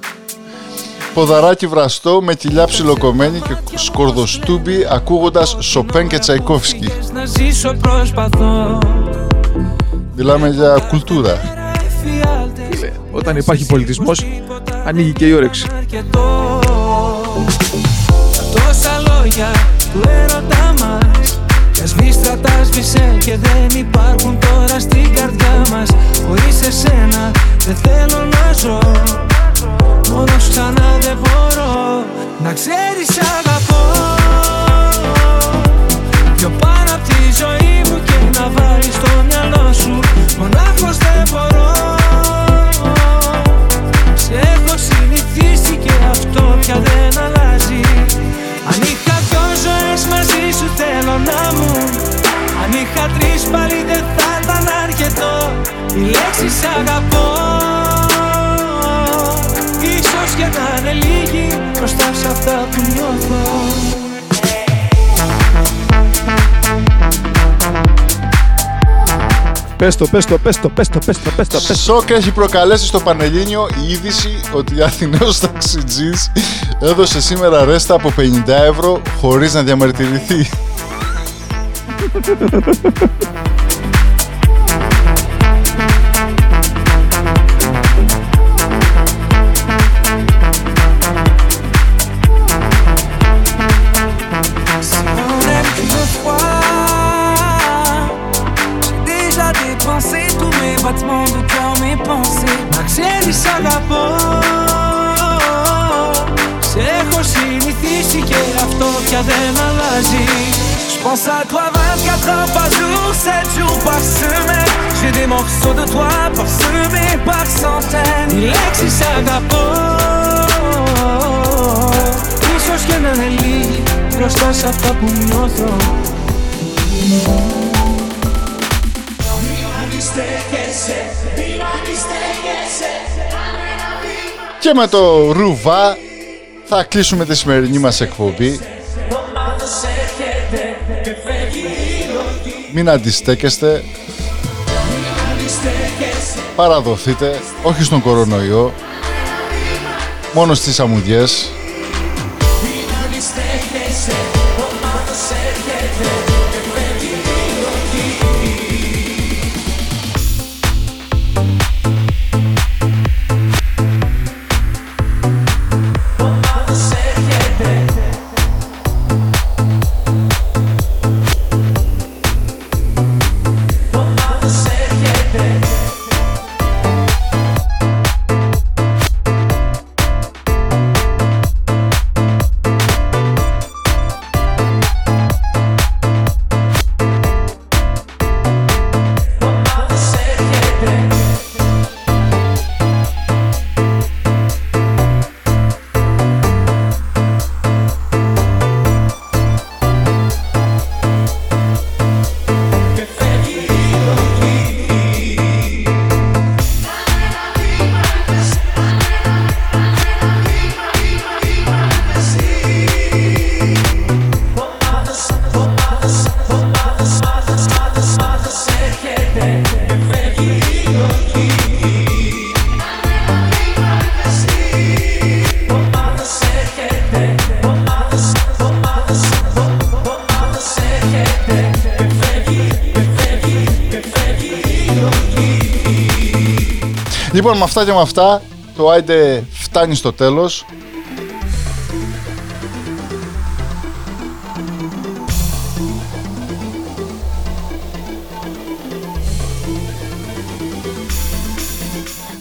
Ποδαράκι βραστό με κοιλιά ψιλοκομμένη και σκορδοστούμπι ακούγοντας Σοπέν και Τσαϊκόφσκι να ζήσω προσπαθώ Μιλάμε για κουλτούρα Φίλε, όταν υπάρχει πολιτισμός, ανοίγει και η όρεξη. Αρκετό Τα τόσα λόγια του έρωτα μας. Τα σβήστρα τα σβήσε και δεν υπάρχουν τώρα στην καρδιά μας. Χωρίς εσένα δεν θέλω να ζω. Μόνος ξανά δεν μπορώ. Να ξέρεις αγαπώ. Πιο πάνω απ' τη ζωή μου και να βάλεις στο μυαλό σου. Μονάχος δεν μπορώ. Σε έχω συνηθίσει και αυτό πια δεν αλλάζει. Αν είχα δυο ζωές μαζί σου θέλω να μου. Αν είχα τρεις πάλι δεν θα ήταν αρκετό. Η λέξη σ' αγαπώ. Ίσως και να είναι λίγη μπροστά σε αυτά που νιώθω Πες το, πες το, πες το, πες το, πες το, πες το, πες το. Σοκ έχει προκαλέσει στο Πανελλήνιο η είδηση ότι Αθηναίος ταξιτζής έδωσε σήμερα ρέστα από 50 ευρώ χωρίς να διαμαρτυρηθεί. δεν αλλάζει Je pense à toi 24 heures par jour, 7 jours par semaine. J'ai des morceaux de toi parsemés par centaines. Η λέξη σ' αγαπώ Ίσως και να είναι λίγη μπροστά σε αυτά που νιώθω Και με το ρουβά θα κλείσουμε τη σημερινή μας εκπομπή. Μην αντιστέκεστε. Παραδοθείτε, όχι στον κορονοϊό, μόνο στις αμμουδιές. Με αυτά και με αυτά, το Άιντε φτάνει στο τέλος.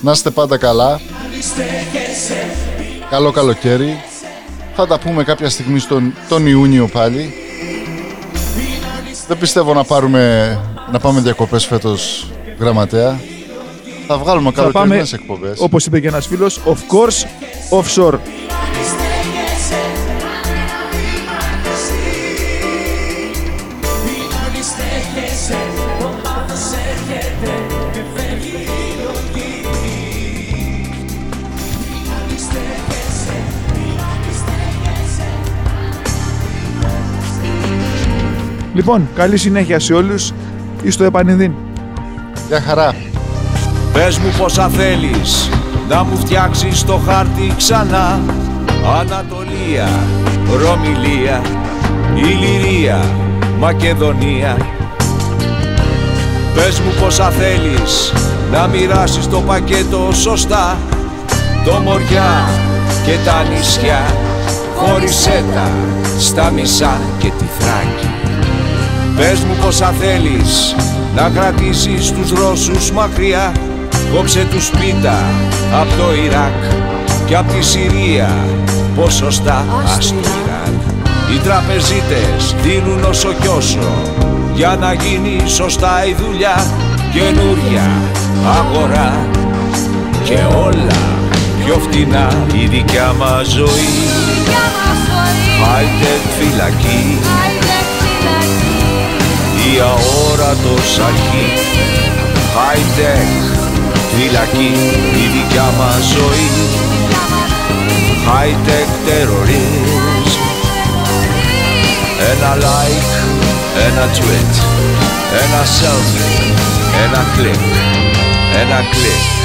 Να είστε πάντα καλά. Καλό καλοκαίρι. Θα τα πούμε κάποια στιγμή στον, τον Ιούνιο πάλι. Δεν πιστεύω να πάρουμε να πάμε διακοπές φέτος γραμματέα. Θα βγάλουμε Θα πάμε, καλοκαιρινές εκπομπές. όπως είπε και ένας φίλος, of course, offshore. Λοιπόν, καλή συνέχεια σε όλους. Εις το επανειδήν. Γεια χαρά. Πες μου πόσα θέλεις να μου φτιάξεις το χάρτη ξανά. Ανατολία, Ρωμιλία, Ηλυρία, Μακεδονία. Πες μου πόσα θέλεις να μοιράσεις το πακέτο σωστά. Το Μοριά και τα νησιά χώρισέ τα στα μισά και τη Θράκη Πες μου πόσα θέλεις να κρατήσεις τους Ρώσους μακριά Κόψε τους πίτα από το Ιράκ και από τη Συρία ποσοστά ας το Ιράν Οι τραπεζίτες δίνουν όσο κι όσο για να γίνει σωστά η δουλειά. Καινούρια αγορά και όλα πιο φτηνά. Η δικιά μας ζωή. High-tech φυλακή. Η αόρατος αρχή. High-tech φυλακή η δικιά μας ζωή. High-tech terrorist. Ένα like, ένα tweet, ένα selfie, ένα κλικ, ένα κλικ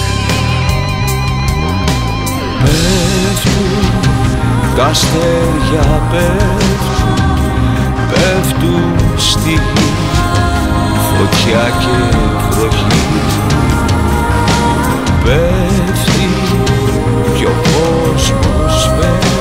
Πέφτουν τα αστέρια πέφτουν, πέφτουν στη γη. Φωτιά και βροχή πέφτει κι ο κόσμος πέφτει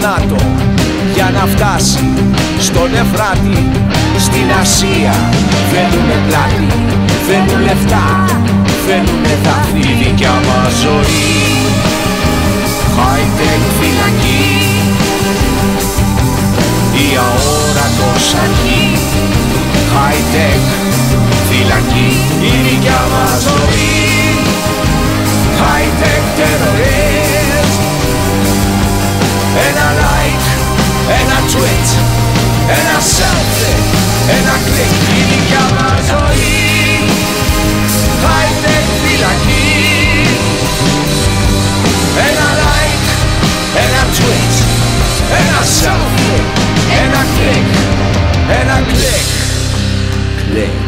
ΝΑΤΟ για να φτάσει στον Εφράτη στην Ασία. Θέλουνε πλάτη, θέλουν λεφτά θέλουνε δάφνη δικιά μας ζωή. High-tech φυλακή η αόρατος αρχή. High-tech φυλακή η δικιά μας ζωή. High-tech terrorist ένα like ένα tweet, ένα selfie, ένα κλικ η δικιά μας ζωή High-tech φυλακή Ένα like, ένα tweet, ένα selfie, ένα κλικ, ένα κλικ Κλικ,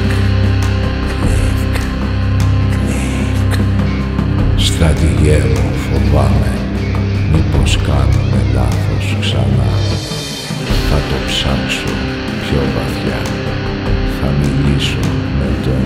κλικ, κλικ Στρατηγέ μου φοβάμαι. Μήπως με λάθος ξανά. Θα το ψάξω πιο βαθιά. Θα μιλήσω με τον